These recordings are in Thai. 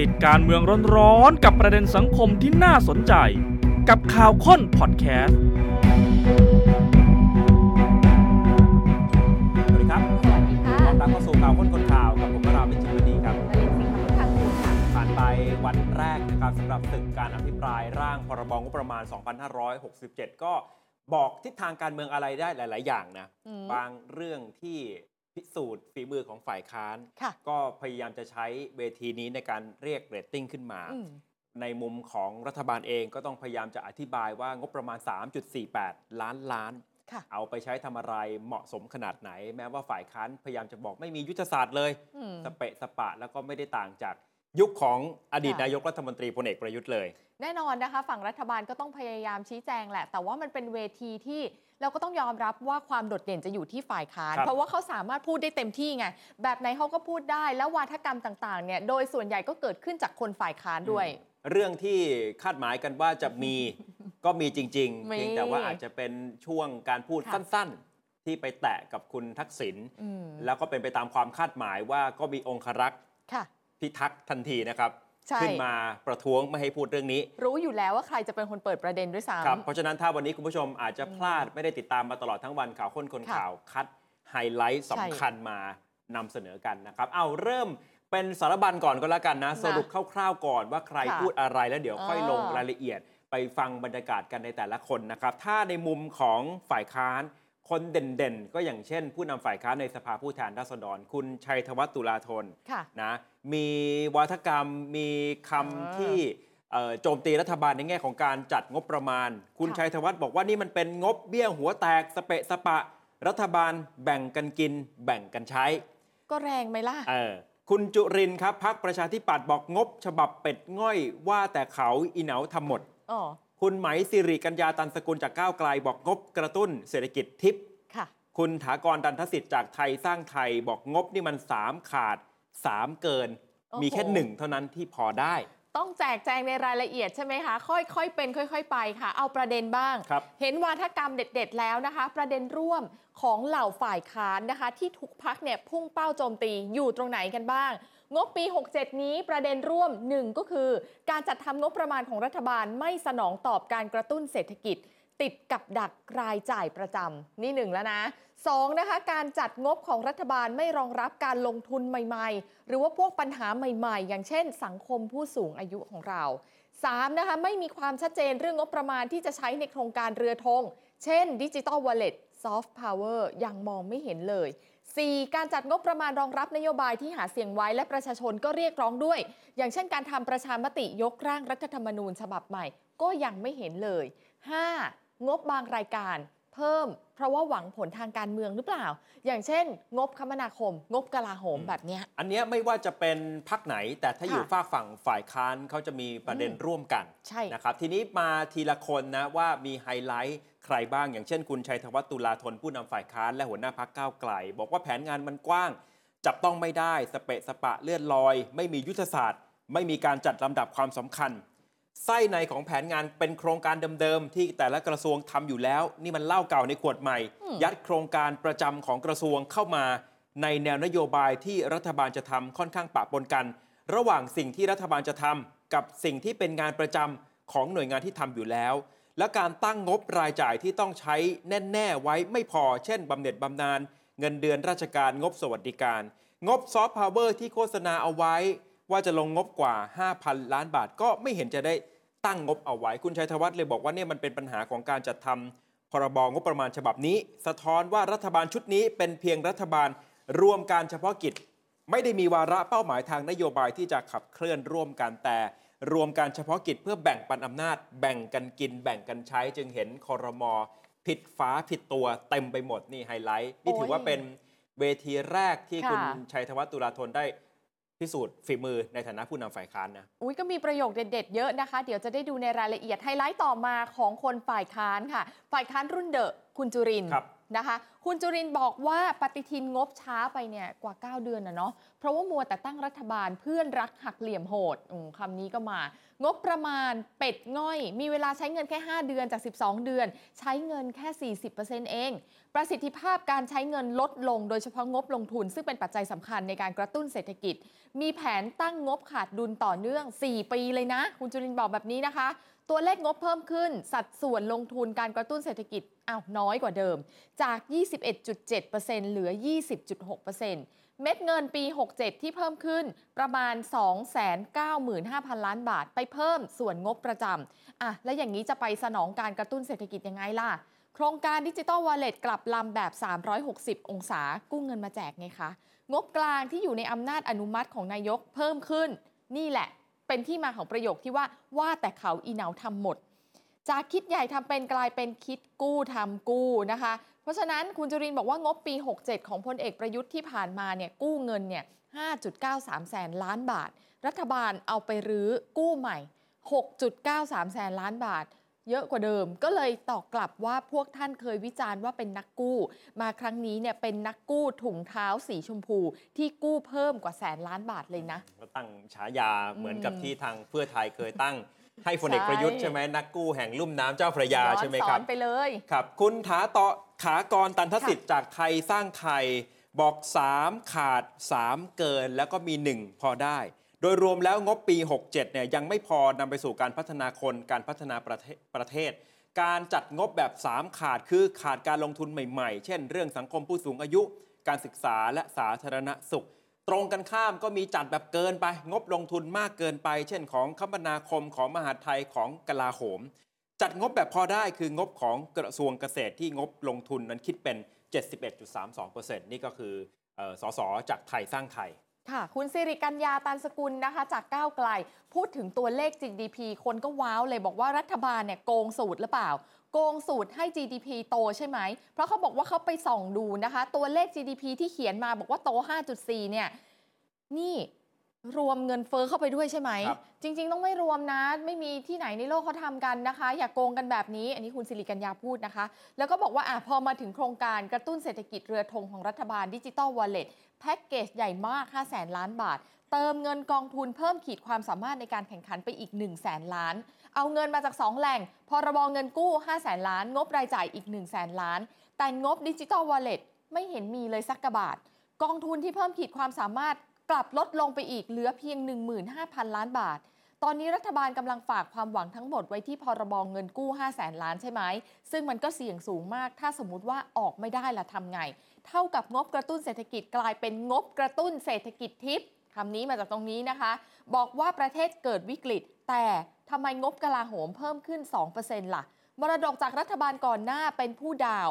ติดการเมืองร้อนๆกับประเด็นสังคมที่น่าสนใจ กับข่าวค้นพอดแคสต์สวัสดีครับสวัสดีค่ะขอต้อนรับเข้าสู่ข่าวค้นคนข่าวกับผมวราวิชิตวดีครับนลินสิงห์พุทธากูลค่ะผ่านไปวันแรกนะครับสำหรับศึกการอภิปรายร่างพรบงบประมาณ 2567 ก็บอกทิศทางการเมืองอะไรได้หลาย ๆ อย่างนะอืมบางเรื่องที่ พิสูจน์ฝีมือของฝ่ายค้าน ค่ะก็พยายามจะใช้เวทีนี้ในการเรียกเรตติ้งขึ้นมา อืมในมุมของรัฐบาลเองก็ต้องพยายามจะอธิบายว่างบประมาณ 3.48 ล้านล้าน ค่ะเอาไปใช้ทำอะไรเหมาะสมขนาดไหน แม้ว่าฝ่ายค้านพยายามจะบอกไม่มียุทธศาสตร์เลย อืม สเปะสปะแล้วก็ไม่ได้ต่างจากยุคของอดีตค่ะ นายกรัฐมนตรีพลเอกประยุทธ์เลย แน่นอนนะคะ ฝั่งรัฐบาลก็ต้องพยายามชี้แจงแหละ แต่ว่ามันเป็นเวทีที่ เราก็ต้องยอมรับว่าความโดดเด่นจะอยู่ที่ฝ่ายค้านครับเพราะว่าเขาสามารถพูดได้เต็มที่ไง แบบไหนเขาก็พูดได้ แล้ววาทกรรมต่างๆ เนี่ย โดยส่วนใหญ่ก็เกิดขึ้นจากคนฝ่ายค้านด้วย เรื่องที่คาดหมายกันว่าจะมีก็มีจริงๆมีเพียงแต่ว่าอาจจะเป็นช่วงการพูดค่ะสั้นๆ ที่ไปแตะกับคุณทักษิณอืมแล้วก็เป็นไปตามความคาดหมายว่าก็มีองครักษ์ค่ะพิทักษ์ทันทีนะครับใช่ ขึ้นมาประท้วงไม่ให้พูดเรื่องนี้ รู้อยู่แล้วว่าใครจะเป็นคนเปิดประเด็นด้วยซ้ำครับเพราะฉะนั้นถ้าวันนี้คุณผู้ชมอาจจะพลาดไม่ได้ติดตามมาตลอดทั้งวันข่าวข้นคนค่ะข่าวคัดไฮไลท์ใช่สำคัญมานำเสนอกันนะครับ เอาเริ่มเป็นสารบัญก่อนก็แล้วกันนะนะสรุปคร่าวๆก่อนว่าใครค่ะพูดอะไรแล้วเดี๋ยวค่อยอ๋อลงรายละเอียด ไปฟังบรรยากาศกันในแต่ละคนนะครับ ถ้าในมุมของฝ่ายค้าน คนเด่นๆ ก็อย่างเช่น ผู้นำฝ่ายค้านในสภาผู้แทนราษฎร คุณชัยธวัฒน์ตุลาธนค่ะนะมีวาทกรรมมีคำอ่าที่เอ่อโจมตีรัฐบาลในแง่ของการจัดงบประมาณ คุณค่ะชัยธวัฒน์บอกว่านี่มันเป็นงบเบี้ยหัวแตกสเปะสปะ รัฐบาลแบ่งกันกิน แบ่งกันใช้ ก็แรงไหมล่ะเออคุณจุรินทร์ครับพักประชาธิปัตย์บอกงบ ฉบับเป็ดง่อยว่าแต่เขาอีเหนาทำหมดอ๋อ คุณไหมสิริกัญญาตันสกุลจากก้าวไกลบอกงบกระตุ้นเศรษฐกิจทิพย์ค่ะคุณถากรดันทสิทธิ์จากไทยสร้างไทยบอกงบนี่มัน3ขาด3เกินโอ้โหมีแค่หนึ่งเท่านั้นที่พอได้ ต้องแจกแจงในรายละเอียดใช่ไหมคะ ค่อยๆเป็น ค่อย ๆ ไปค่ะ เอาประเด็นบ้างครับเห็นวาทกรรมเด็ด ๆ แล้วนะคะ ประเด็นร่วมของเหล่าฝ่ายค้านนะคะ ที่ทุกพักเนี่ยพุ่งเป้าโจมตีอยู่ตรงไหนกันบ้าง งบปี 67 นี้ประเด็นร่วมหนึ่งก็คือ การจัดทำงบประมาณของรัฐบาลไม่สนองตอบการกระตุ้นเศรษฐกิจ ติดกับดักรายจ่ายประจำนี่หนึ่งแล้วนะสองนะคะการจัดงบของรัฐบาลไม่รองรับการลงทุนใหม่ๆ หรือว่าพวกปัญหาใหม่ๆ อย่างเช่น สังคมผู้สูงอายุของเรา 3. นะคะไม่มีความชัดเจนเรื่องงบประมาณที่จะใช้ในโครงการเรือธงเช่นดิจิ t a ลวอลเล็ตซอฟต์พาวเวอร์ยังมองไม่เห็นเลย 4. การจัดงบประมาณรองรับนโยบายที่หาเสียงไว้และประชาชนก็เรียกร้องด้วย อย่างเช่นการทำประชามติยกร่างรัฐธรรมนูญฉบับใหม่ ก็ยังไม่เห็นเลย 5. งบบางรายการ เพิ่ม เพราะว่าหวังผลทางการเมืองหรือเปล่า อย่างเช่น งบคมนาคม งบกลาโหมแบบเนี้ยอันเนี้ยไม่ว่าจะเป็นพักไหน แต่ถ้าค่ะอยู่ฝากฝั่งฝ่ายค้านเขาจะมีประเด็นอืมร่วมกันใช่นะครับทีนี้มาทีละคนนะว่ามีไฮไลท์ใค รบ้าง อย่างเช่นคุณชัยธวัฒน์ตุลาธนผู้นำฝ่ายค้านและหัวหน้าพักก้าวไกล บอกว่าแผนงานมันกว้าง จับต้องไม่ได้สเปะสปะเลื่อนลอย ไม่มียุทธศาสตร์ ไม่มีการจัดลำดับความสำคัญไส้ในของแผนงานเป็นโครงการเดิมๆที่แต่ละกระทรวงทำอยู่แล้ว นี่มันเหล้าเก่าในขวดใหม่อืมยัดโครงการประจำของกระทรวงเข้ามา ในแนวนโยบายที่รัฐบาลจะทำค่อนข้างปะปนกัน ระหว่างสิ่งที่รัฐบาลจะทำกับสิ่งที่เป็นงานประจำของหน่วยงานที่ทำอยู่แล้ว และการตั้งงบรายจ่ายที่ต้องใช้แน่ๆไว้ไม่พอ เช่นบำเหน็จบำนาญเงินเดือนราชการงบสวัสดิการ งบ soft power ที่โฆษณาเอาไว้ ว่าจะลงงบกว่า 5,000 ล้านบาทก็ไม่เห็นจะได้ตั้งงบเอาไว้ คุณชัยธวัฒน์เลยบอกว่าเนี่ยมันเป็นปัญหาของการจัดทำพรบงบประมาณฉบับนี้ สะท้อนว่ารัฐบาลชุดนี้เป็นเพียงรัฐบาลรวมการเฉพาะกิจ ไม่ได้มีวาระเป้าหมายทางนโยบายที่จะขับเคลื่อนร่วมกันแต่ รวมการเฉพาะกิจเพื่อแบ่งปันอำนาจ แบ่งกันกิน แบ่งกันใช้ จึงเห็นคอรมอผิดฟ้าผิดตัวเต็มไปหมดนี่ไฮไลท์นี่ถือว่าเป็นเวทีแรกที่ค่ะคุณชัยธวัฒน์ตุลาธนได้พิสูจน์ฝีมือในฐานะผู้นำฝ่ายค้านนะ อุ้ยก็มีประโยคเด็ดๆ เยอะนะคะ เดี๋ยวจะได้ดูในรายละเอียดไฮไลท์ต่อมาของคนฝ่ายค้านค่ะ ฝ่ายค้านรุ่นเดอะคุณจุรินทร์ครับ นะคะคุณจุรินบอกว่าปฏิทินงบช้าไปเนี่ยกว่า 9 เดือนนะเนาะเพราะว่ามัวแต่ตั้งรัฐบาลเพื่อนรักหักเหลี่ยมโหดคำนี้ก็มา งบประมาณเป็ดง่อย มีเวลาใช้เงินแค่ 5 เดือนจาก 12 เดือน ใช้เงินแค่ 40%เอง ประสิทธิภาพการใช้เงินลดลง โดยเฉพาะงบลงทุน ซึ่งเป็นปัจจัยสำคัญในการกระตุ้นเศรษฐกิจ มีแผนตั้งงบขาดดุลต่อเนื่อง 4 ปีเลยนะ คุณจุลินบอกแบบนี้นะคะ ตัวเลขงบเพิ่มขึ้น สัดส่วนลงทุนการกระตุ้นเศรษฐกิจอ้าวน้อยกว่าเดิม จาก 21.7%เหลือ 20.6%เม็ดเงินปี 67 ที่เพิ่มขึ้นประมาณ 295,000 ล้านบาท ไปเพิ่มส่วนงบประจำอะแล้วอย่างนี้จะไปสนองการกระตุ้นเศรษฐกิจยังไงล่ะ โครงการดิจิ t a ลวอลเล็ตกลับลำแบบ 360 องศากู้เงินมาแจกไงคะ งบกลางที่อยู่ในอำนาจอนุมัติของนายกเพิ่มขึ้น นี่แหละ เป็นที่มาของประโยคที่ว่าว่าแต่เขาอีเหนาทำหมด จากคิดใหญ่ทำเป็นกลายเป็นคิดกู้ทำกู้นะคะ เพราะฉะนั้นคุณจุรินบอกว่างบปี 67 ของพลเอกประยุทธ์ที่ผ่านมาเนี่ยกู้เงินเนี่ย 5.93 แสนล้านบาท รัฐบาลเอาไปรื้อกู้ใหม่ 6.93 แสนล้านบาท เยอะกว่าเดิม ก็เลยตอบกลับว่าพวกท่านเคยวิจารณ์ว่าเป็นนักกู้ มาครั้งนี้เนี่ยเป็นนักกู้ถุงเท้าสีชมพู ที่กู้เพิ่มกว่าแสนล้านบาทเลยนะก็ตั้งฉายาเหมือนกับอืมที่ทางเพื่อไทยเคยตั้งให้พลเอกประยุทธ์ใช่ใช่ไหมนักกู้แห่งลุ่มน้ำเจ้าพระยาย้อนใช่ไหมสอครับนไปเลยครับ คุณถาต่อขากรตันทสิทธิ์จากไทยสร้างไทยบอก 3 ขาด 3 เกินแล้วก็มี 1 พอได้ โดยรวมแล้วงบปี 67 เนี่ยยังไม่พอนำไปสู่การพัฒนาคนการพัฒนาประเทศประเทศ การจัดงบแบบ 3 ขาดคือขาดการลงทุนใหม่ๆ เช่น เรื่องสังคมผู้สูงอายุ การศึกษาและสาธารณสุข ตรงกันข้ามก็มีจัดแบบเกินไป งบลงทุนมากเกินไป เช่นของคมนาคมของมหาดไทยของกลาโหม จัดงบแบบพอได้คืองบของกระทรวงเกษตรที่งบลงทุนนั้นคิดเป็น 71.32%นี่ก็คือเอ่อสสจากไทยสร้างไทย ค่ะ คุณสิริกัญญาตันสกุลนะคะ จากก้าวไกล พูดถึงตัวเลข GDP คนก็ว้าวเลยบอกว่ารัฐบาลเนี่ยโกงสูตรหรือเปล่า โกงสูตรให้ GDP โตใช่ไหม เพราะเขาบอกว่าเขาไปส่องดูนะคะ ตัวเลข GDP ที่เขียนมาบอกว่าโต 5.4 เนี่ย นี่ รวมเงินเฟ้อเข้าไปด้วยใช่ไหม ครับจริง ๆ ต้องไม่รวมนะ ไม่มีที่ไหนในโลกเขาทำกันนะคะ อย่ากโกงกันแบบนี้ อันนี้คุณสิริกัญญาพูดนะคะ แล้วก็บอกว่าอะพอมาถึงโครงการกระตุ้นเศรษฐกิจเรือธงของรัฐบาล digital wallet แพ็กเกจใหญ่มาก 5 0 0แสนล้านบาท เติมเงินกองทุนเพิ่มขีดความสามารถในการแข่งขันไปอีก 1 0 0 0 0แสนล้าน เอาเงินมาจาก 2 แหล่ง พรบเงินกู้ 5 0 0แสนล้าน งบรายจ่ายอีก 1 0 0 0 0แสนล้าน แต่งบ digital wallet ไม่เห็นมีเลยสักบาท กองทุนที่เพิ่มขีดความสามารถ กลับลดลงไปอีกเหลือเพียง 15,000 ล้านบาท ตอนนี้รัฐบาลกำลังฝากความหวังทั้งหมดไว้ที่พรบงเงินกู้ 5 0 0แสนล้านใช่ไหม ซึ่งมันก็เสี่ยงสูงมาก ถ้าสมมติว่าออกไม่ได้ละทำไง เท่ากับงบกระตุ้นเศรษฐกิจกลายเป็นงบกระตุ้นเศรษฐกิจทิพย์คำนี้มาจากตรงนี้นะคะ บอกว่าประเทศเกิดวิกฤต แต่ทำไมงบกลาโหมเพิ่มขึ้น 2%ล่ะ มรดกจากรัฐบาลก่อนหน้าเป็นผู้ดาว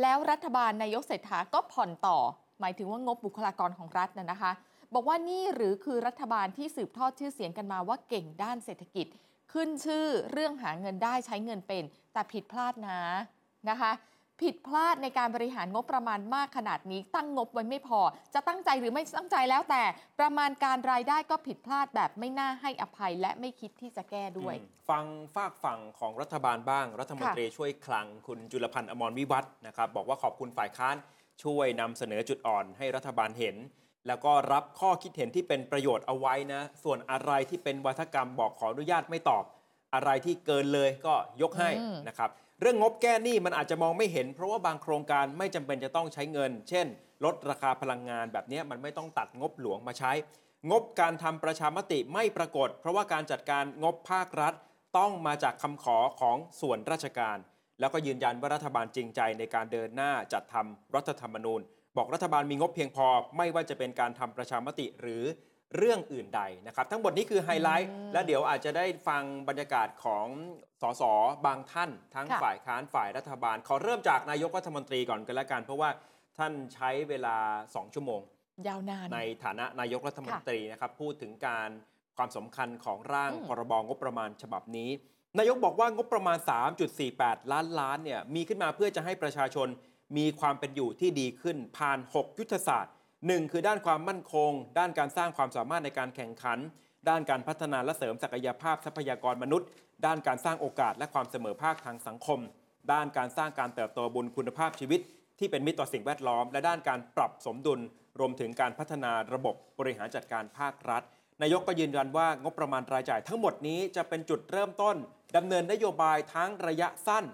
แล้วรัฐบาลนายกเศรษฐาก็ผ่อนต่อ หมายถึงว่างบบุคลากรของรัฐน่ะนะคะ บอกว่านี่หรือคือรัฐบาลที่สืบทอดชื่อเสียงกันมาว่าเก่งด้านเศรษฐกิจ ขึ้นชื่อเรื่องหาเงินได้ใช้เงินเป็น แต่ผิดพลาดนะนะคะผิดพลาดในการบริหารงบประมาณมากขนาดนี้ตั้งงบไว้ไม่พอ จะตั้งใจหรือไม่ตั้งใจแล้วแต่ประมาณการรายได้ก็ผิดพลาดแบบไม่น่าให้อภัยและไม่คิดที่จะแก้ด้วย ฟังฝากฝั่งของรัฐบาลบ้าง รัฐมนตรีช่วยคลังคุณจุลพันธ์อมรวิวัฒน์นะครับบอกว่าขอบคุณฝ่ายค้านช่วยนำเสนอจุดอ่อนให้รัฐบาลเห็น แล้วก็รับข้อคิดเห็นที่เป็นประโยชน์เอาไว้นะ ส่วนอะไรที่เป็นวัฒกรรมบอกขออนุญาตไม่ตอบ อะไรที่เกินเลยก็ยกให้อืมนะครับ เรื่องงบแก้หนี้มันอาจจะมองไม่เห็น เพราะว่าบางโครงการไม่จำเป็นจะต้องใช้เงิน เช่น ลดราคาพลังงานแบบเนี้ยมันไม่ต้องตัดงบหลวงมาใช้ งบการทำประชามติไม่ปรากฏ เพราะว่าการจัดการงบภาครัฐ ต้องมาจากคำขอของส่วนราชการ แล้วก็ยืนยันว่ารัฐบาลจริงใจในการเดินหน้าจัดทำรัฐธรรมนูญ บอกรัฐบาลมีงบเพียงพอ ไม่ว่าจะเป็นการทำประชามติหรือเรื่องอื่นใดนะครับ ทั้งหมดนี้คือไฮไลท์อืมและเดี๋ยวอาจจะได้ฟังบรรยากาศของสสบางท่าน ทั้งค่ะฝ่ายค้านฝ่ายรัฐบาล ขอเริ่มจากนายกรัฐมนตรีก่อนกันละกัน เพราะว่าท่านใช้เวลา 2 ชั่วโมง ยาวนานในฐานะนายกรัฐมนตรีนะครับพูดถึงการความสำคัญของร่างอืมพรบงบประมาณฉบับนี้ นายกบอกว่างบประมาณ 3.48 ล้านล้านเนี่ยมีขึ้นมาเพื่อจะให้ประชาชน มีความเป็นอยู่ที่ดีขึ้นผ่าน 6 ยุทธศาสตร์ 1 คือด้านความมั่นคง ด้านการสร้างความสามารถในการแข่งขัน ด้านการพัฒนาและเสริมศักยภาพทรัพยากรมนุษย์ ด้านการสร้างโอกาสและความเสมอภาคทางสังคม ด้านการสร้างการเติบโตบนคุณภาพชีวิต ที่เป็นมิตรต่อสิ่งแวดล้อม และด้านการปรับสมดุล รวมถึงการพัฒนาระบบบริหารจัดการภาครัฐนายกก็ยืนยันว่างบประมาณรายจ่ายทั้งหมดนี้จะเป็นจุดเริ่มต้นดำเนินนโยบายทั้งระยะสั้น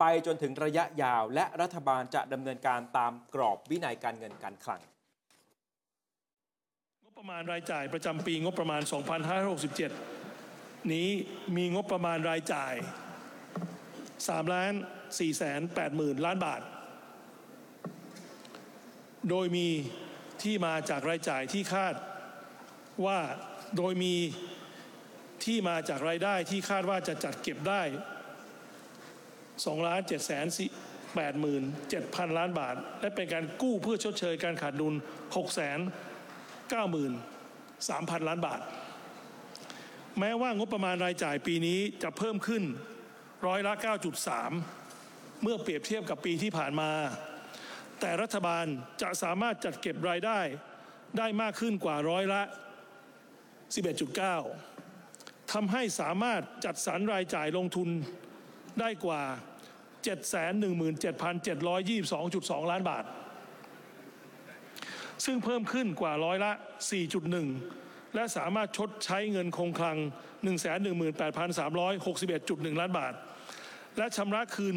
ไปจนถึงระยะยาว และรัฐบาลจะดำเนินการตามกรอบวินัยการเงินการคลัง งบประมาณรายจ่ายประจำปีงบประมาณ 2567 นี้มีงบประมาณรายจ่าย3ล้าน4แสน8หมื่นล้านบาท โดยมีที่มาจากรายจ่ายที่คาดว่าโดยมีที่มาจากรายได้ที่คาดว่าจะจัดเก็บได้ 2ล้าน7แสน8หมื่น7พันล้านบาท และเป็นการกู้เพื่อชดเชยการขาดดุล6แสน93,000 ล้านบาท แม้ว่างบประมาณรายจ่ายปีนี้จะเพิ่มขึ้นร้อยละ 9.3 เมื่อเปรียบเทียบกับปีที่ผ่านมา แต่รัฐบาลจะสามารถจัดเก็บรายได้ได้มากขึ้นกว่าร้อยละ 11.9ทำให้สามารถจัดสรรรายจ่ายลงทุนได้กว่า 717,722.2 ล้านบาท ซึ่งเพิ่มขึ้นกว่าร้อยละ 4.1 และสามารถชดใช้เงินคงคลัง 118,361.1 ล้านบาท และชำระคืน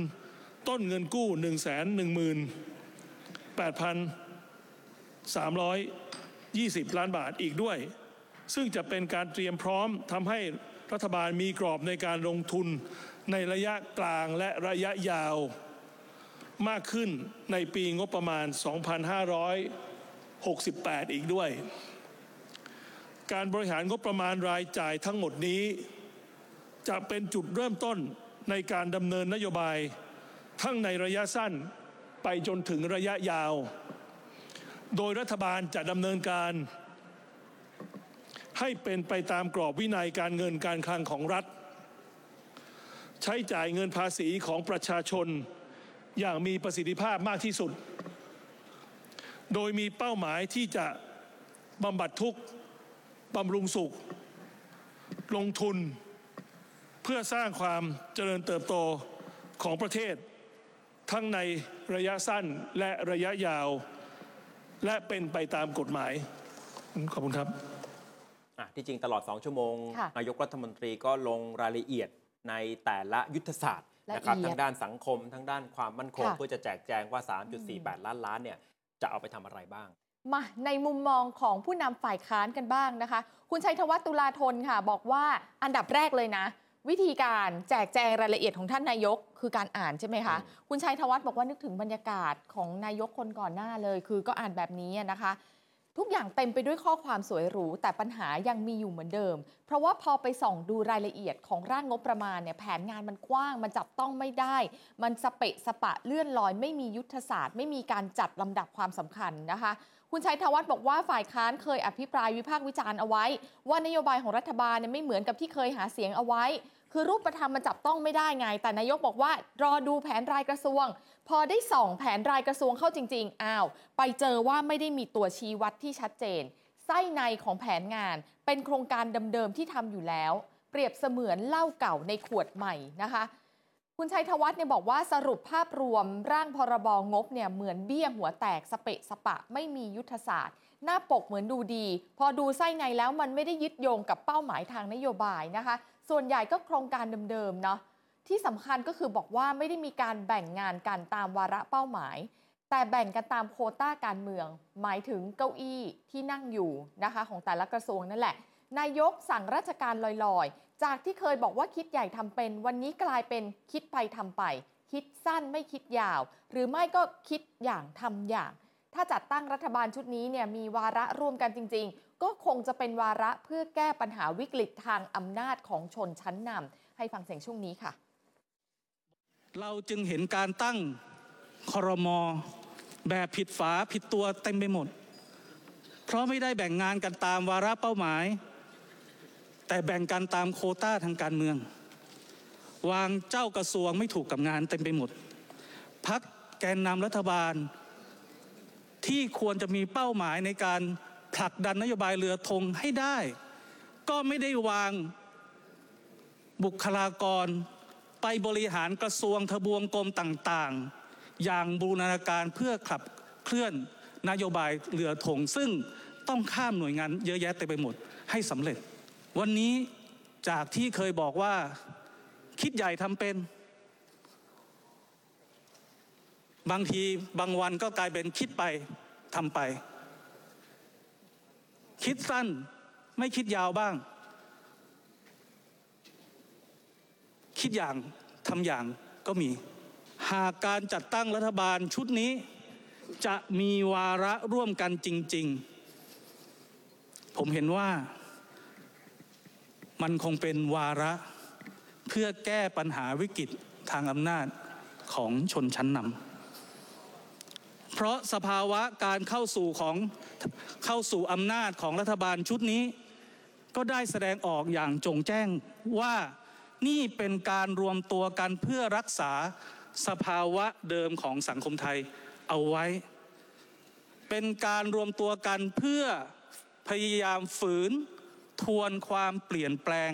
ต้นเงินกู้ 118,320 ล้านบาทอีกด้วย ซึ่งจะเป็นการเตรียมพร้อมทำให้รัฐบาลมีกรอบในการลงทุน ในระยะกลางและระยะยาว มากขึ้นในปีงบประมาณ 2568 อีกด้วย การบริหารงบประมาณรายจ่ายทั้งหมดนี้ จะเป็นจุดเริ่มต้นในการดำเนินนโยบาย ทั้งในระยะสั้นไปจนถึงระยะยาว โดยรัฐบาลจะดำเนินการ ให้เป็นไปตามกรอบวินัยการเงินการคลังของรัฐ ใช้จ่ายเงินภาษีของประชาชนอย่างมีประสิทธิภาพมากที่สุด โดยมีเป้าหมายที่จะบำบัดทุกข์บำรุงสุข ลงทุน เพื่อสร้างความเจริญเติบโตของประเทศ ทั้งในระยะสั้นและระยะยาว และเป็นไปตามกฎหมาย ขอบคุณครับอะที่จริงตลอด 2 ชั่วโมงค่ะนายกรัฐมนตรีก็ลงรายละเอียด ในแต่ละยุทธศาสตร์ละเอียดนะครับทั้งด้านสังคมทั้งด้านความมั่นคงค่ะเพื่อจะแจกแจงว่า 3.48 ล้านล้านเนี่ยจะเอาไปทำอะไรบ้าง มาในมุมมองของผู้นำฝ่ายค้านกันบ้างนะคะ คุณชัยธวัฒน์ตุลาธนค่ะ บอกว่าอันดับแรกเลยนะ วิธีการแจกแจงรายละเอียดของท่านนายกคือการอ่านใช่ไหมคะอืมคุณชัยธวัฒน์บอกว่านึกถึงบรรยากาศของนายกคนก่อนหน้าเลย คือก็อ่านแบบนี้นะคะ ทุกอย่างเต็มไปด้วยข้อความสวยหรู แต่ปัญหายังมีอยู่เหมือนเดิม เพราะว่าพอไปส่องดูรายละเอียดของร่างงบประมาณเนี่ยแผนงานมันกว้าง มันจับต้องไม่ได้ มันสเปะสปะเลื่อนลอย ไม่มียุทธศาสตร์ ไม่มีการจัดลำดับความสำคัญนะคะ คุณชัยธวัฒน์บอกว่าฝ่ายค้านเคยอภิปรายวิพากษ์วิจารณ์เอาไว้ ว่านโยบายของรัฐบาลเนี่ยไม่เหมือนกับที่เคยหาเสียงเอาไว้ คือรูปธรรมมันจับต้องไม่ได้ไง แต่นายกบอกว่ารอดูแผนรายกระทรวง พอได้ส่องแผนรายกระทรวงเข้าจริงๆอ้าวไปเจอว่าไม่ได้มีตัวชี้วัดที่ชัดเจนไส้ในของแผนงาน เป็นโครงการเดิมๆที่ทำอยู่แล้ว เปรียบเสมือนเหล้าเก่าในขวดใหม่นะคะ คุณชัยธวัฒน์เนี่ยบอกว่าสรุปภาพรวมร่างพรบงบเนี่ยเหมือนเบี้ยหัวแตกสเปะสปะไม่มียุทธศาสตร์ หน้าปกเหมือนดูดี พอดูไส้ในแล้วมันไม่ได้ยึดโยงกับเป้าหมายทางนโยบายนะคะ ส่วนใหญ่ก็โครงการเดิมๆเนาะที่สำคัญก็คือบอกว่าไม่ได้มีการแบ่งงานกันตามวาระเป้าหมาย แต่แบ่งกันตามโคต้าการเมือง หมายถึงเก้าอี้ที่นั่งอยู่นะคะของแต่ละกระทรวงนั่นแหละ นายกสั่งราชการลอยๆ จากที่เคยบอกว่าคิดใหญ่ทำเป็น วันนี้กลายเป็นคิดไปทำไป คิดสั้นไม่คิดยาว หรือไม่ก็คิดอย่างทำอย่าง ถ้าจัดตั้งรัฐบาลชุดนี้เนี่ยมีวาระร่วมกันจริง ๆ ก็คงจะเป็นวาระเพื่อแก้ปัญหาวิกฤตทางอำนาจของชนชั้นนำให้ฟังเสียงช่วงนี้ค่ะ เราจึงเห็นการตั้งคอรมอแบบผิดฝาผิดตัวเต็มไปหมด เพราะไม่ได้แบ่งงานกันตามวาระเป้าหมาย แต่แบ่งกันตามโคต้าทางการเมือง วางเจ้ากระทรวงไม่ถูกกับงานเต็มไปหมดพักแกนนำรัฐบาล ที่ควรจะมีเป้าหมายในการผลักดันนโยบายเรือธงให้ได้ ก็ไม่ได้วางบุคลากรไปบริหารกระทรวงทบวงกรมต่างๆ อย่างบูรณาการเพื่อขับเคลื่อนนโยบายเรือธงซึ่งต้องข้ามหน่วยงานเยอะแยะเต็มไปหมดให้สำเร็จ วันนี้จากที่เคยบอกว่าคิดใหญ่ทำเป็น บางทีบางวันก็กลายเป็นคิดไปทำไป คิดสั้นไม่คิดยาวบ้าง คิดอย่างทำอย่างก็มี หากการจัดตั้งรัฐบาลชุดนี้ จะมีวาระร่วมกันจริง ๆ ผมเห็นว่า มันคงเป็นวาระเพื่อแก้ปัญหาวิกฤตทางอำนาจของชนชั้นนำเพราะสภาวะการเข้าสู่ของเข้าสู่อำนาจของรัฐบาลชุดนี้ ก็ได้แสดงออกอย่างจงแจ้งว่านี่เป็นการรวมตัวกันเพื่อรักษาสภาวะเดิมของสังคมไทยเอาไว้ เป็นการรวมตัวกันเพื่อพยายามฝืน ทวนความเปลี่ยนแปลง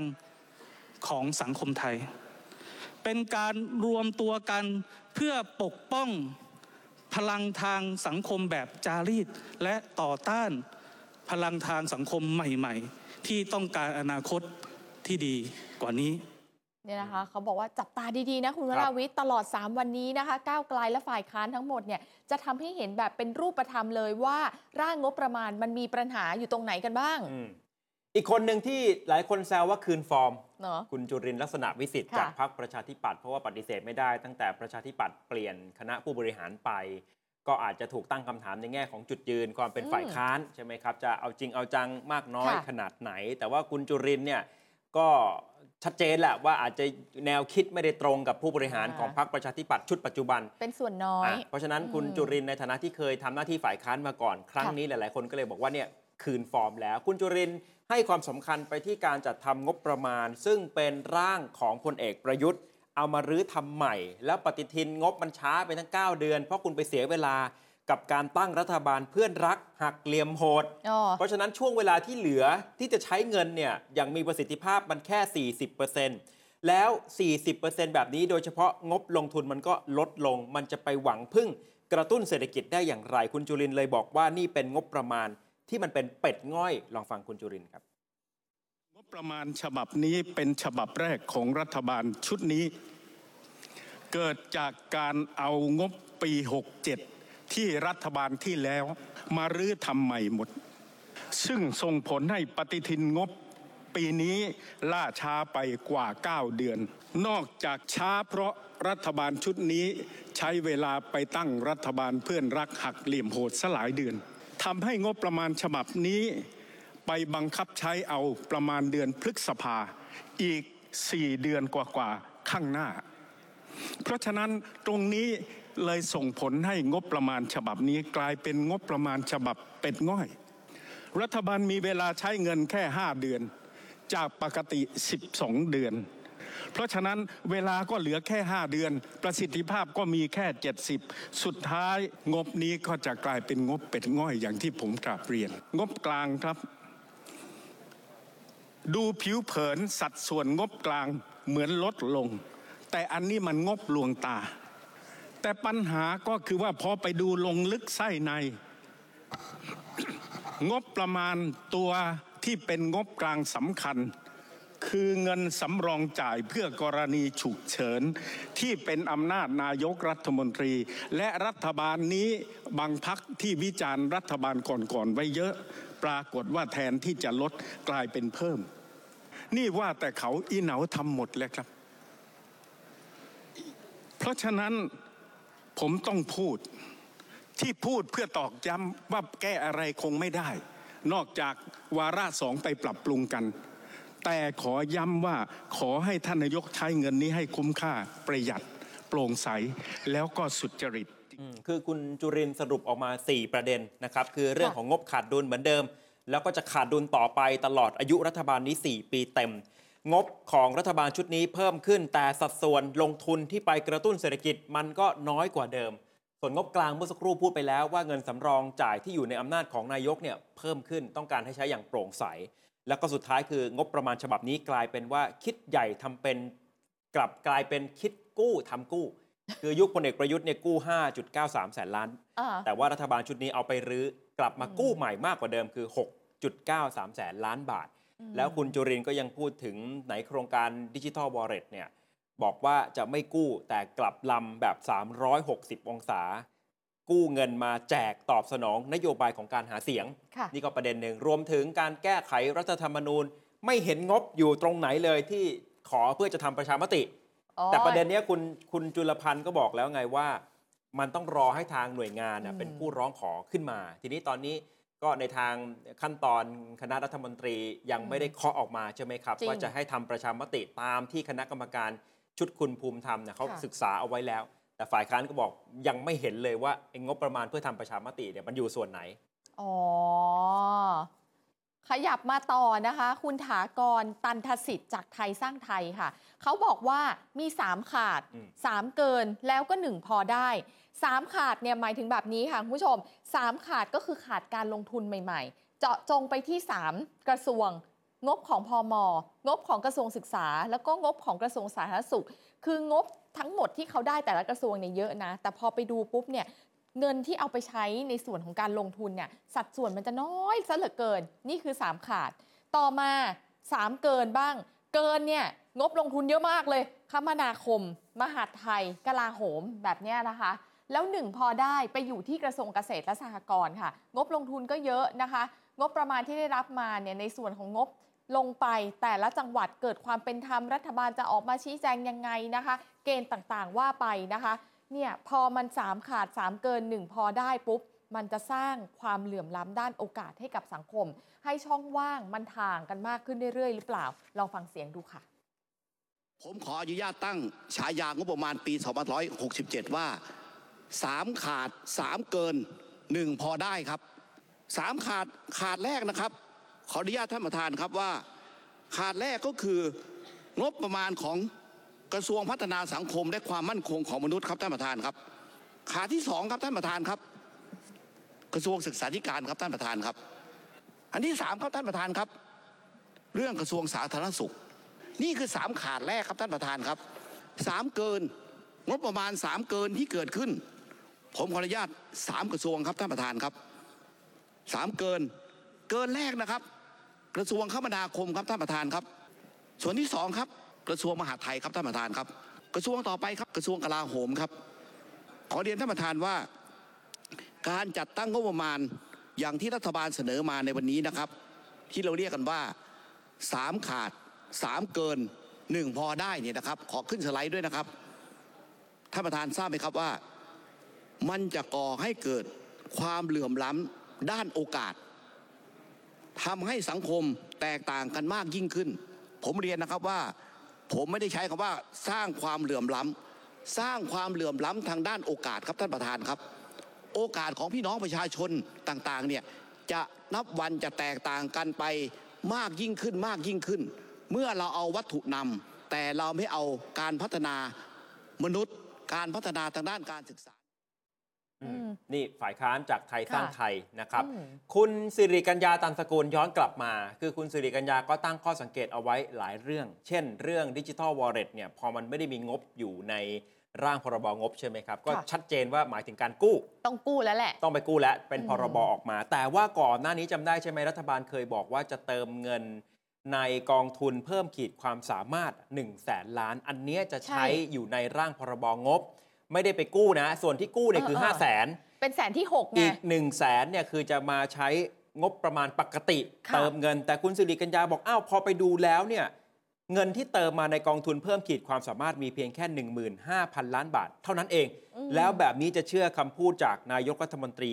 ของสังคมไทย เป็นการรวมตัวกันเพื่อปกป้องพลังทางสังคมแบบจารีต และต่อต้านพลังทางสังคมใหม่ ๆ ที่ต้องการอนาคตที่ดีกว่านี้เนี่ยนะคะเขาบอกว่าจับตาดีๆนะคุณวครัราบวิทย์ตลอด 3 วันนี้นะคะก้าวไกลและฝ่ายค้านทั้งหมดเนี่ยจะทำให้เห็นแบบเป็นรูปธรรมเลยว่าร่างงบประมาณมันมีปัญหาอยู่ตรงไหนกันบ้าง อืมอีกคนหนึ่งที่หลายคนแซวว่าคืนฟอร์ม เนาะ คุณจุรินทร์ลักษณะวิสิทธิ์ค่ะ จากพรรคประชาธิปัตย์เพราะว่าปฏิเสธไม่ได้ตั้งแต่ประชาธิปัตย์เปลี่ยนคณะผู้บริหารไป ก็อาจจะถูกตั้งคำถามในแง่ของจุดยืนความเป็นอืมฝ่ายค้านใช่ไหมครับ จะเอาจริงเอาจังมากน้อยค่ะขนาดไหน แต่ว่าคุณจุรินทร์เนี่ยก็ชัดเจนแหละว่าอาจจะแนวคิดไม่ได้ตรงกับผู้บริหารอ่า ของพรรคประชาธิปัตย์ชุดปัจจุบัน เป็นส่วนน้อย อะเพราะฉะนั้นคุณอืมจุรินทร์ในฐานะที่เคยทำหน้าที่ฝ่ายค้านมาก่อน ครั้งค่ะนี้หลาย ๆ คนก็เลยบอกว่าเนี่ยคืนฟอร์มแล้ว คุณจุรินทร์ ให้ความสำคัญไปที่การจัดทำงบประมาณ ซึ่งเป็นร่างของพลเอกประยุทธ์ เอามารื้อทำใหม่ แล้วปฏิทินงบมันช้าไปทั้ง 9 เดือน เพราะคุณไปเสียเวลากับการตั้งรัฐบาลเพื่อนรักหักเหลี่ยมโหดอ๋อเพราะฉะนั้นช่วงเวลาที่เหลือที่จะใช้เงินเนี่ยอย่างมีประสิทธิภาพมันแค่ 40%แล้ว 40%แบบนี้โดยเฉพาะงบลงทุนมันก็ลดลง มันจะไปหวังพึ่งกระตุ้นเศรษฐกิจได้อย่างไร คุณจุรินทร์เลยบอกว่านี่เป็นงบประมาณ ที่มันเป็นเป็ดง่อยลองฟังคุณจุรินครับงบประมาณฉบับนี้เป็นฉบับแรกของรัฐบาลชุดนี้ เกิดจากการเอางบปี 67 ที่รัฐบาลที่แล้วมารื้อทำใหม่หมด ซึ่งส่งผลให้ปฏิทินงบปีนี้ล่าช้าไปกว่า 9 เดือน นอกจากช้าเพราะรัฐบาลชุดนี้ใช้เวลาไปตั้งรัฐบาลเพื่อนรักหักเหลี่ยมโหดสลายเดือน ทำให้งบประมาณฉบับนี้ ไปบังคับใช้เอาประมาณเดือนพฤษภาอีก4เดือนกว่าๆข้างหน้า เพราะฉะนั้นตรงนี้เลยส่งผลให้งบประมาณฉบับนี้กลายเป็นงบประมาณฉบับเป็ดง่อย รัฐบาลมีเวลาใช้เงินแค่ 5 เดือน จากปกติ 12 เดือน เพราะฉะนั้นเวลาก็เหลือแค่ 5 เดือน ประสิทธิภาพก็มีแค่ 70 สุดท้ายงบนี้ก็จะกลายเป็นงบเป็ดง่อยอย่างที่ผมกราบเรียน งบกลางครับ ดูผิวเผินสัดส่วนงบกลางเหมือนลดลง แต่อันนี้มันงบลวงตา แต่ปัญหาก็คือว่าพอไปดูลงลึกไส้ใน งบประมาณตัวที่เป็นงบกลางสำคัญ คือเงินสำรองจ่ายเพื่อกรณีฉุกเฉิน ที่เป็นอำนาจนายกรัฐมนตรี และรัฐบาลนี้บางพักที่วิจารณ์รัฐบาลก่อนๆไว้เยอะ ปรากฏว่าแทนที่จะลดกลายเป็นเพิ่ม นี่ว่าแต่เขาอีเหนาทำหมดแล้วครับ เพราะฉะนั้นผมต้องพูดที่พูดเพื่อตอกย้ำว่าแก้อะไรคงไม่ได้ นอกจากวาระสองไปปรับปรุงกัน แต่ขอย้ำว่าขอให้ท่านนายกใช้เงินนี้ให้คุ้มค่าประหยัดโปร่งใสแล้วก็สุจริตอืมคือคุณจุรินทร์สรุปออกมา 4 ประเด็นนะครับ คือเรื่องของงบขาดดุลเหมือนเดิม แล้วก็จะขาดดุลต่อไปตลอดอายุรัฐบาลนี้ 4 ปีเต็ม งบของรัฐบาลชุดนี้เพิ่มขึ้น แต่สัดส่วนลงทุนที่ไปกระตุ้นเศรษฐกิจมันก็น้อยกว่าเดิม ส่วนงบกลางเมื่อสักครู่พูดไปแล้วว่าเงินสำรองจ่ายที่อยู่ในอำนาจของนายกเนี่ยเพิ่มขึ้นต้องการให้ใช้อย่างโปร่งใส แล้วก็สุดท้ายคืองบประมาณฉบับนี้กลายเป็นว่าคิดใหญ่ทำเป็นกลับกลายเป็นคิดกู้ทำกู้ คือยุคพลเอกประยุทธ์เนี่ยกู้ 5.93 แสนล้านอ่าแต่ว่ารัฐบาลชุดนี้เอาไปรื้อกลับมากู้ใหม่มากกว่าเดิมคือ 6.93 แสนล้านบาท แล้วคุณจุรินทร์ก็ยังพูดถึงไหนโครงการดิจิทัลวอลเล็ตเนี่ยบอกว่าจะไม่กู้แต่กลับลำแบบ 360 องศา กู้เงินมาแจกตอบสนองนโยบายของการหาเสียงค่ะนี่ก็ประเด็นหนึ่งรวมถึงการแก้ไขรัฐธรรมนูญ ไม่เห็นงบอยู่ตรงไหนเลยที่ขอเพื่อจะทำประชามติอ๋อแต่ประเด็นเนี้ยคุณคุณจุลพันธ์ก็บอกแล้วไงว่า มันต้องรอให้ทางหน่วยงานน่ะอืมเป็นผู้ร้องขอขึ้นมา ทีนี้ตอนนี้ก็ในทางขั้นตอนคณะรัฐมนตรียังไม่ได้เคาะออกมาใช่ไหมครับจริงว่าจะให้ทำประชามติตามที่คณะกรรมการชุดคุณภูมิธรรมเนี่ยเขาค่ะศึกษาเอาไว้แล้ว แต่ฝ่ายค้านก็บอกยังไม่เห็นเลยว่าไอ้งบประมาณเพื่อทำประชามติเนี่ยมันอยู่ส่วนไหน อ๋อ ขยับมาต่อนะคะ คุณถากรตันทสิทธิ์จากไทยสร้างไทยค่ะ เขาบอกว่ามี 3 ขาดอืม3เกินแล้วก็ 1 พอได้ 3 ขาดเนี่ยหมายถึงแบบนี้ค่ะคุณผู้ชม 3 ขาดก็คือขาดการลงทุนใหม่ ๆ เจาะจงไปที่ 3 กระทรวงงบของพอมงบของกระทรวงศึกษา แล้วก็งบของกระทรวงสาธารณสุข คืองบ ทั้งหมดที่เขาได้แต่ละกระทรวงเนี่ยเยอะนะ แต่พอไปดูปุ๊บเนี่ยเงินที่เอาไปใช้ในส่วนของการลงทุนเนี่ยสัดส่วนมันจะน้อยซะเหลือเกิน นี่คือ 3 ขาด ต่อมา 3 เกินบ้าง เกินเนี่ยงบลงทุนเยอะมากเลย คมนาคม มหาดไทยกลาโหมแบบเนี้ยนะคะ แล้วหนึ่งพอได้ไปอยู่ที่กระทรวงเกษตรและสหกรณ์ค่ะ งบลงทุนก็เยอะนะคะ งบประมาณที่ได้รับมาเนี่ยในส่วนของงบ ลงไปแต่ละจังหวัดเกิดความเป็นธรรมรัฐบาลจะออกมาชี้แจงยังไงนะคะ เกณฑ์ต่างๆว่าไปนะคะเนี่ยพอมัน 3 ขาด 3 เกิน 1 พอได้ปุ๊บ มันจะสร้างความเหลื่อมล้ำด้านโอกาสให้กับสังคม ให้ช่องว่างมันห่างกันมากขึ้นเรื่อยๆ หรือเปล่า ลองฟังเสียงดูค่ะ ผมขออนุญาตตั้งฉายางบประมาณปี2567 ว่า 3 ขาด 3 เกิน 1 พอได้ครับ 3 ขาดขาดแรกนะครับ ขออนุญาตท่านประธานครับว่า ขาดแรกก็คืองบประมาณของกระทรวงพัฒนาสังคมและความมั่นคงของมนุษย์ครับท่านประธานครับ ขาที่สองครับท่านประธานครับ กระทรวงศึกษาธิการครับท่านประธานครับ อันที่สามครับท่านประธานครับ เรื่องกระทรวงสาธารณสุข นี่คือสามขาดแรกครับท่านประธานครับสามเกินงบประมาณสามเกินที่เกิดขึ้น ผมขออนุญาตสามกระทรวงครับท่านประธานครับสามเกินเกินแรกนะครับ กระทรวงคมนาคมครับท่านประธานครับ ส่วนที่สองครับ กระทรวงมหาดไทยครับท่านประธานครับ กระทรวงต่อไปครับ กระทรวงกลาโหมครับ ขอเรียนท่านประธานว่า การจัดตั้งงบประมาณอย่างที่รัฐบาลเสนอมาในวันนี้นะครับ ที่เราเรียกกันว่าสามขาดสามเกินหนึ่งพอได้เนี่ยนะครับ ขอขึ้นสไลด์ด้วยนะครับท่านประธานทราบไหมครับว่า มันจะก่อให้เกิดความเหลื่อมล้ำด้านโอกาส ทำให้สังคมแตกต่างกันมากยิ่งขึ้น ผมเรียนนะครับว่า ผมไม่ได้ใช้คำว่าสร้างความเหลื่อมล้ำสร้างความเหลื่อมล้ำทางด้านโอกาสครับท่านประธานครับ โอกาสของพี่น้องประชาชนต่างๆเนี่ยจะนับวันจะแตกต่างกันไปมากยิ่งขึ้นมากยิ่งขึ้น เมื่อเราเอาวัตถุนำแต่เราไม่เอาการพัฒนามนุษย์ การพัฒนาทางด้านการศึกษา นี่ฝ่ายค้านจากไทยสร้างไทยนะครับอืมคุณสิริกัญญาตันสกุลย้อนกลับมา คือคุณสิริกัญญาก็ตั้งข้อสังเกตเอาไว้หลายเรื่อง เช่น เรื่องดิจิทัลวอลเล็ตเนี่ยพอมันไม่ได้มีงบอยู่ในร่างพรบงบใช่ไหมครับ ก็ค่ะชัดเจนว่าหมายถึงการกู้ ต้องกู้แล้วแหละ ต้องไปกู้แล้วเป็นอืมพรบออกมา แต่ว่าก่อนหน้านี้จำได้ใช่ไหมรัฐบาลเคยบอกว่าจะเติมเงินในกองทุนเพิ่มขีดความสามารถ1นึ่งแสนล้าน อันเนี้ยจะใช้อยู่ในร่างพรบงบ ไม่ได้ไปกู้นะ ส่วนที่กู้เนี่ยคือ 5 0 0แสนเป็นแสนที่6ไงอีก1นึ่งแสนเนี่ยคือจะมาใช้งบประมาณปกติค่ะเติมเงิน แต่คุณสิริกัญญาบอกอ้าวพอไปดูแล้วเนี่ยเงินที่เติมมาในกองทุนเพิ่มขีดความสามารถมีเพียงแค่ 15,000 ล้านบาท เท่านั้นเองอืมแล้วแบบนี้จะเชื่อคำพูดจากนายกรัฐมนตรี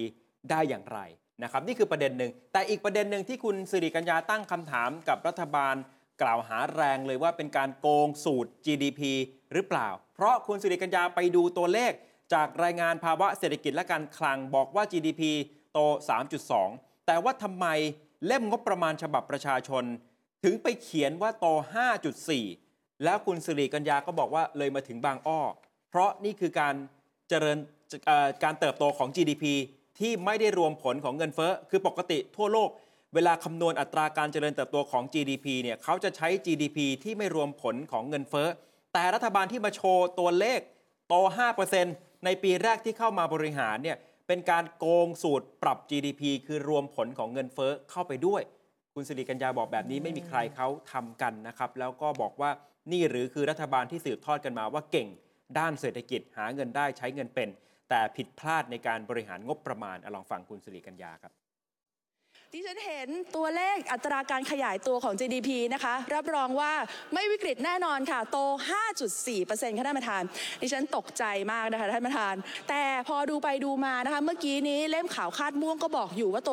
ได้อย่างไรนะครับนี่คือประเด็นหนึ่ง แต่อีกประเด็นหนึ่งที่คุณสิริกัญญาตั้งคำถามกับรัฐบาลกล่าวหาแรงเลยว่าเป็นการโกงสูตร GDP หรือเปล่า เพราะคุณสิริกัญญาไปดูตัวเลข จากรายงานภาวะเศรษฐกิจและการคลังบอกว่า GDP โต 3.2 แต่ว่าทำไมเล่มงบประมาณฉบับประชาชน ถึงไปเขียนว่าโต 5.4 แล้วคุณสิริกัญญาก็บอกว่าเลยมาถึงบางอ้อ เพราะนี่คือการเจริญการเติบโตของ GDP ที่ไม่ได้รวมผลของเงินเฟ้อ คือปกติทั่วโลก เวลาคำนวณอัตราการเจริญเติบโตของ GDP เนี่ยเขาจะใช้ GDP ที่ไม่รวมผลของเงินเฟ้อ แต่รัฐบาลที่มาโชว์ตัวเลขโต 5%ในปีแรกที่เข้ามาบริหารเนี่ยเป็นการโกงสูตรปรับ GDP คือรวมผลของเงินเฟ้อเข้าไปด้วย คุณสิริกัญญาบอกแบบนี้ไม่มีใครเขาทำกันนะครับ แล้วก็บอกว่านี่หรือคือรัฐบาลที่สืบทอดกันมาว่าเก่ง ด้านเศรษฐกิจหาเงินได้ใช้เงินเป็น แต่ผิดพลาดในการบริหารงบประมาณอลองฟังคุณสิริกัญญาครับ ที่ฉันเห็นตัวเลขอัตราการขยายตัวของ GDP นะคะ รับรองว่าไม่วิกฤตแน่นอนค่ะ โต 5.4%ค่ะท่านประธาน ดิฉันตกใจมากนะคะท่านประธาน แต่พอดูไปดูมานะคะ เมื่อกี้นี้เล่มข่าวคาดม่วงก็บอกอยู่ว่าโต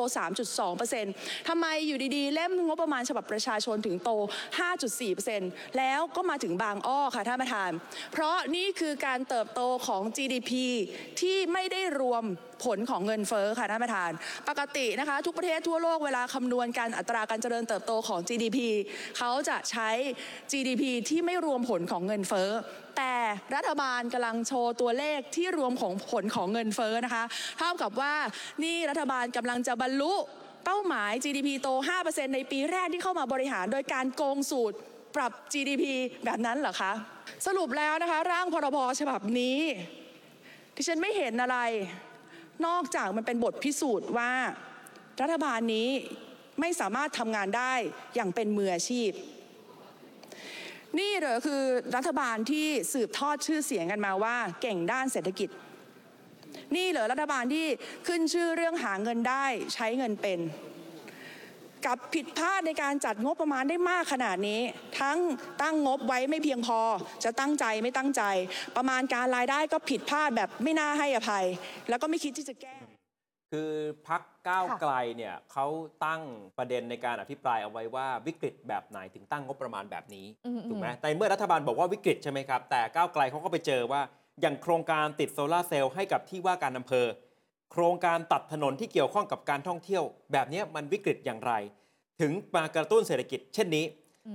3.2%ทำไมอยู่ดีๆ เล่มงบประมาณฉบับประชาชนถึงโต 5.4%แล้วก็มาถึงบางอ้อค่ะท่านประธาน เพราะนี่คือการเติบโตของ GDP ที่ไม่ได้รวม ผลของเงินเฟ้อค่ะท่านประธาน ปกตินะคะทุกประเทศทั่วโลกเวลาคำนวณการอัตราการเจริญเติบโตของ GDP เขาจะใช้ GDP ที่ไม่รวมผลของเงินเฟ้อแต่รัฐบาลกำลังโชว์ตัวเลขที่รวมของผลของเงินเฟ้อนะคะ เท่ากับว่านี่รัฐบาลกำลังจะบรรลุเป้าหมาย GDP โต 5%ในปีแรกที่เข้ามาบริหารโดยการโกงสูตรปรับ GDP แบบนั้นเหรอคะ สรุปแล้วนะคะ ร่างพรบฉบับนี้ที่ฉันไม่เห็นอะไร นอกจากมันเป็นบทพิสูจน์ว่า รัฐบาลนี้ไม่สามารถทำงานได้อย่างเป็นมืออาชีพ นี่เหรอคือรัฐบาลที่สืบทอดชื่อเสียงกันมาว่า เก่งด้านเศรษฐกิจ นี่เหรอรัฐบาลที่ขึ้นชื่อเรื่องหาเงินได้ใช้เงินเป็น กับผิดพลาดในการจัดงบประมาณได้มากขนาดนี้ ทั้งตั้งงบไว้ไม่เพียงพอ จะตั้งใจไม่ตั้งใจ ประมาณการรายได้ก็ผิดพลาดแบบไม่น่าให้อภัย แล้วก็ไม่คิดที่จะแก้ คือพักก้าวไกลเนี่ยเขาตั้งประเด็นในการอภิปรายเอาไว้ว่าวิกฤตแบบไหนถึงตั้งงบประมาณแบบนี้อืมถูกไหมแต่เมื่อรัฐบาลบอกว่าวิกฤตใช่ไหมครับแต่ก้าวไกลเขาก็ไปเจอว่าอย่างโครงการติดโซลาร์เซลล์ให้กับที่ว่าการอำเภอ โครงการตัดถนนที่เกี่ยวข้องกับการท่องเที่ยว แบบเนี้ยมันวิกฤตอย่างไร ถึงมากระตุ้นเศรษฐกิจ เช่นนี้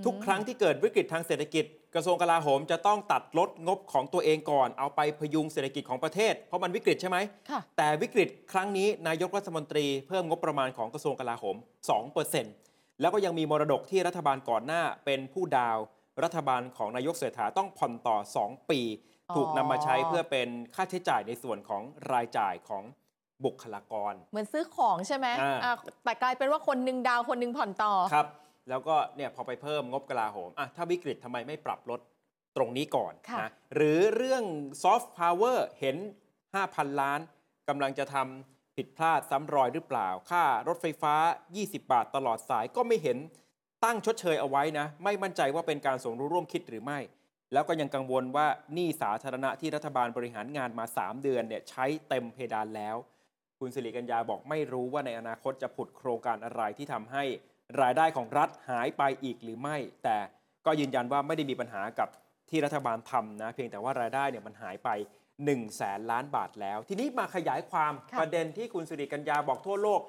ทุกครั้งที่เกิดวิกฤตทางเศรษฐกิจ กระทรวงกลาโหมจะต้องตัดลดงบของตัวเองก่อน เอาไปพยุงเศรษฐกิจของประเทศ เพราะมันวิกฤตใช่ไหมค่ะแต่วิกฤตครั้งนี้นายกรัฐมนตรีเพิ่มงบประมาณของกระทรวงกลาโหม 2%แล้วก็ยังมีมรดกที่รัฐบาลก่อนหน้าเป็นผู้ดาวรัฐบาลของนายกเศรษฐาต้องผ่อนต่อ 2 ปีอ๋อถูกนำมาใช้เพื่อเป็นค่าใช้จ่ายในส่วนของรายจ่ายของ บุคลากร เหมือนซื้อของใช่ไหมอ่าอะแต่กลายเป็นว่าคนหนึ่งดาวคนหนึ่งผ่อนต่อครับ แล้วก็เนี่ยพอไปเพิ่มงบกลาโหมอะถ้าวิกฤตทำไมไม่ปรับลดตรงนี้ก่อนค่ะนะหรือเรื่องซอฟต์พาวเวอร์เห็น 5,000 ล้านกำลังจะทำผิดพลาดซ้ำรอยหรือเปล่า ค่ารถไฟฟ้า 20 บาทตลอดสายก็ไม่เห็นตั้งชดเชยเอาไว้นะ ไม่มั่นใจว่าเป็นการสมรู้ร่วมคิดหรือไม่ แล้วก็ยังกังวลว่าหนี้สาธารณะที่รัฐบาลบริหารงานมา 3 เดือนเนี่ยใช้เต็มเพดานแล้ว คุณสิริกัญญาบอกไม่รู้ว่าในอนาคตจะผุดโครงการอะไรที่ทำให้รายได้ของรัฐหายไปอีกหรือไม่ แต่ก็ยืนยันว่าไม่ได้มีปัญหากับที่รัฐบาลทำนะ เพียงแต่ว่ารายได้เนี่ยมันหายไป1นึ่งแสนล้านบาทแล้ว ทีนี้มาขยายความค่ะประเด็นที่คุณสิริกัญญาบอกทั่วโลก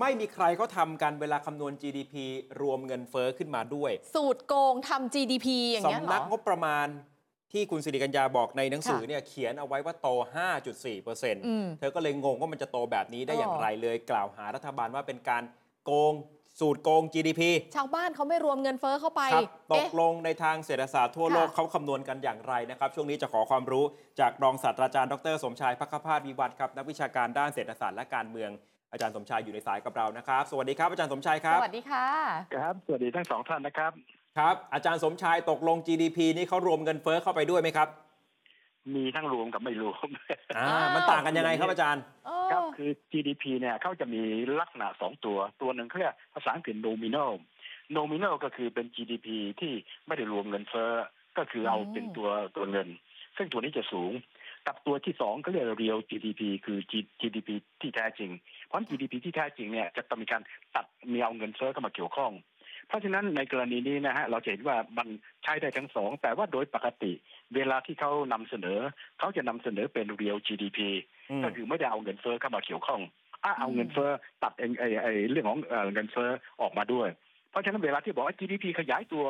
ไม่มีใครเขาทำกันเวลาคำนวณ GDP รวมเงินเฟ้อขึ้นมาด้วย สูตรโกงทำ GDP อย่างเงี้ยเหรสำนักองบประมาณ ที่คุณสิริกัญญาบอกในหนังสือค่ะเนี่ยเขียนเอาไว้ว่าโต 5.4%อืมเธอก็เลยงงว่ามันจะโตแบบนี้ได้อย่างอ๋อไรเลยกล่าวหารัฐบาลว่าเป็นการโกงสูตรโกง GDP ชาวบ้านเขาไม่รวมเงินเฟ้อเข้าไปครับตเอ๊ะกลงในทางเศรษฐศาสตร์ทั่วโลกค่ะเขาคำนวณกันอย่างไรนะครับ ช่วงนี้จะขอความรู้จากรองศาสตราจารย์ดรสมชายพักขพาสวิวัฒน์ครับ นักวิชาการด้านเศรษฐศาสตร์และการเมือง อาจารย์สมชายอยู่ในสายกับเรานะครับ สวัสดีครับอาจารย์สมชายครับ สวัสดีค่ะ ครับ สวัสดีทั้งสองท่านนะครับ ครับ อาจารย์สมชายตกลง GDP นี่เขารวมเงินเฟ้อเข้าไปด้วยไหมครับ มีทั้งรวมกับไม่รวมอ่าอ้าวมันต่างกันยังไงครับอาจารย์เอครับอคือ GDP เนี่ยเขาจะมีลักษณะสองตัว ตัวหนึ่งเขาเรียกภาษาอังกฤษ nominal nominal ก็คือเป็น GDP ที่ไม่ได้รวมเงินเฟ้อก็คือเอาอืมเป็นตัวตัวเงิน ซึ่งตัวนี้จะสูง กับตัวที่สองเขาเรียก real GDP คือ G- GDP ที่แท้จริง เพราะ GDP ที่แท้จริงเนี่ยจะต้องมีการตัดมีเอาเงินเฟ้อเข้ามาเกี่ยวข้อง เพราะฉะนั้นในกรณีนี้นะฮะเราจะเห็นว่ามันใช้ได้ทั้งสองแต่ว่าโดยปกติ เวลาที่เขานำเสนอ เขาจะนำเสนอเป็น real GDP อืมก็คือไม่ได้เอาเงินเฟ้อเข้ามาเกี่ยวข้องอะเอาเงินเฟ้อตัดเองไอ้ไอ้เรื่องของเอ่อเงินเฟ้อออกมาด้วย เพราะฉะนั้นเวลาที่บอกว่า GDP ขยายตัว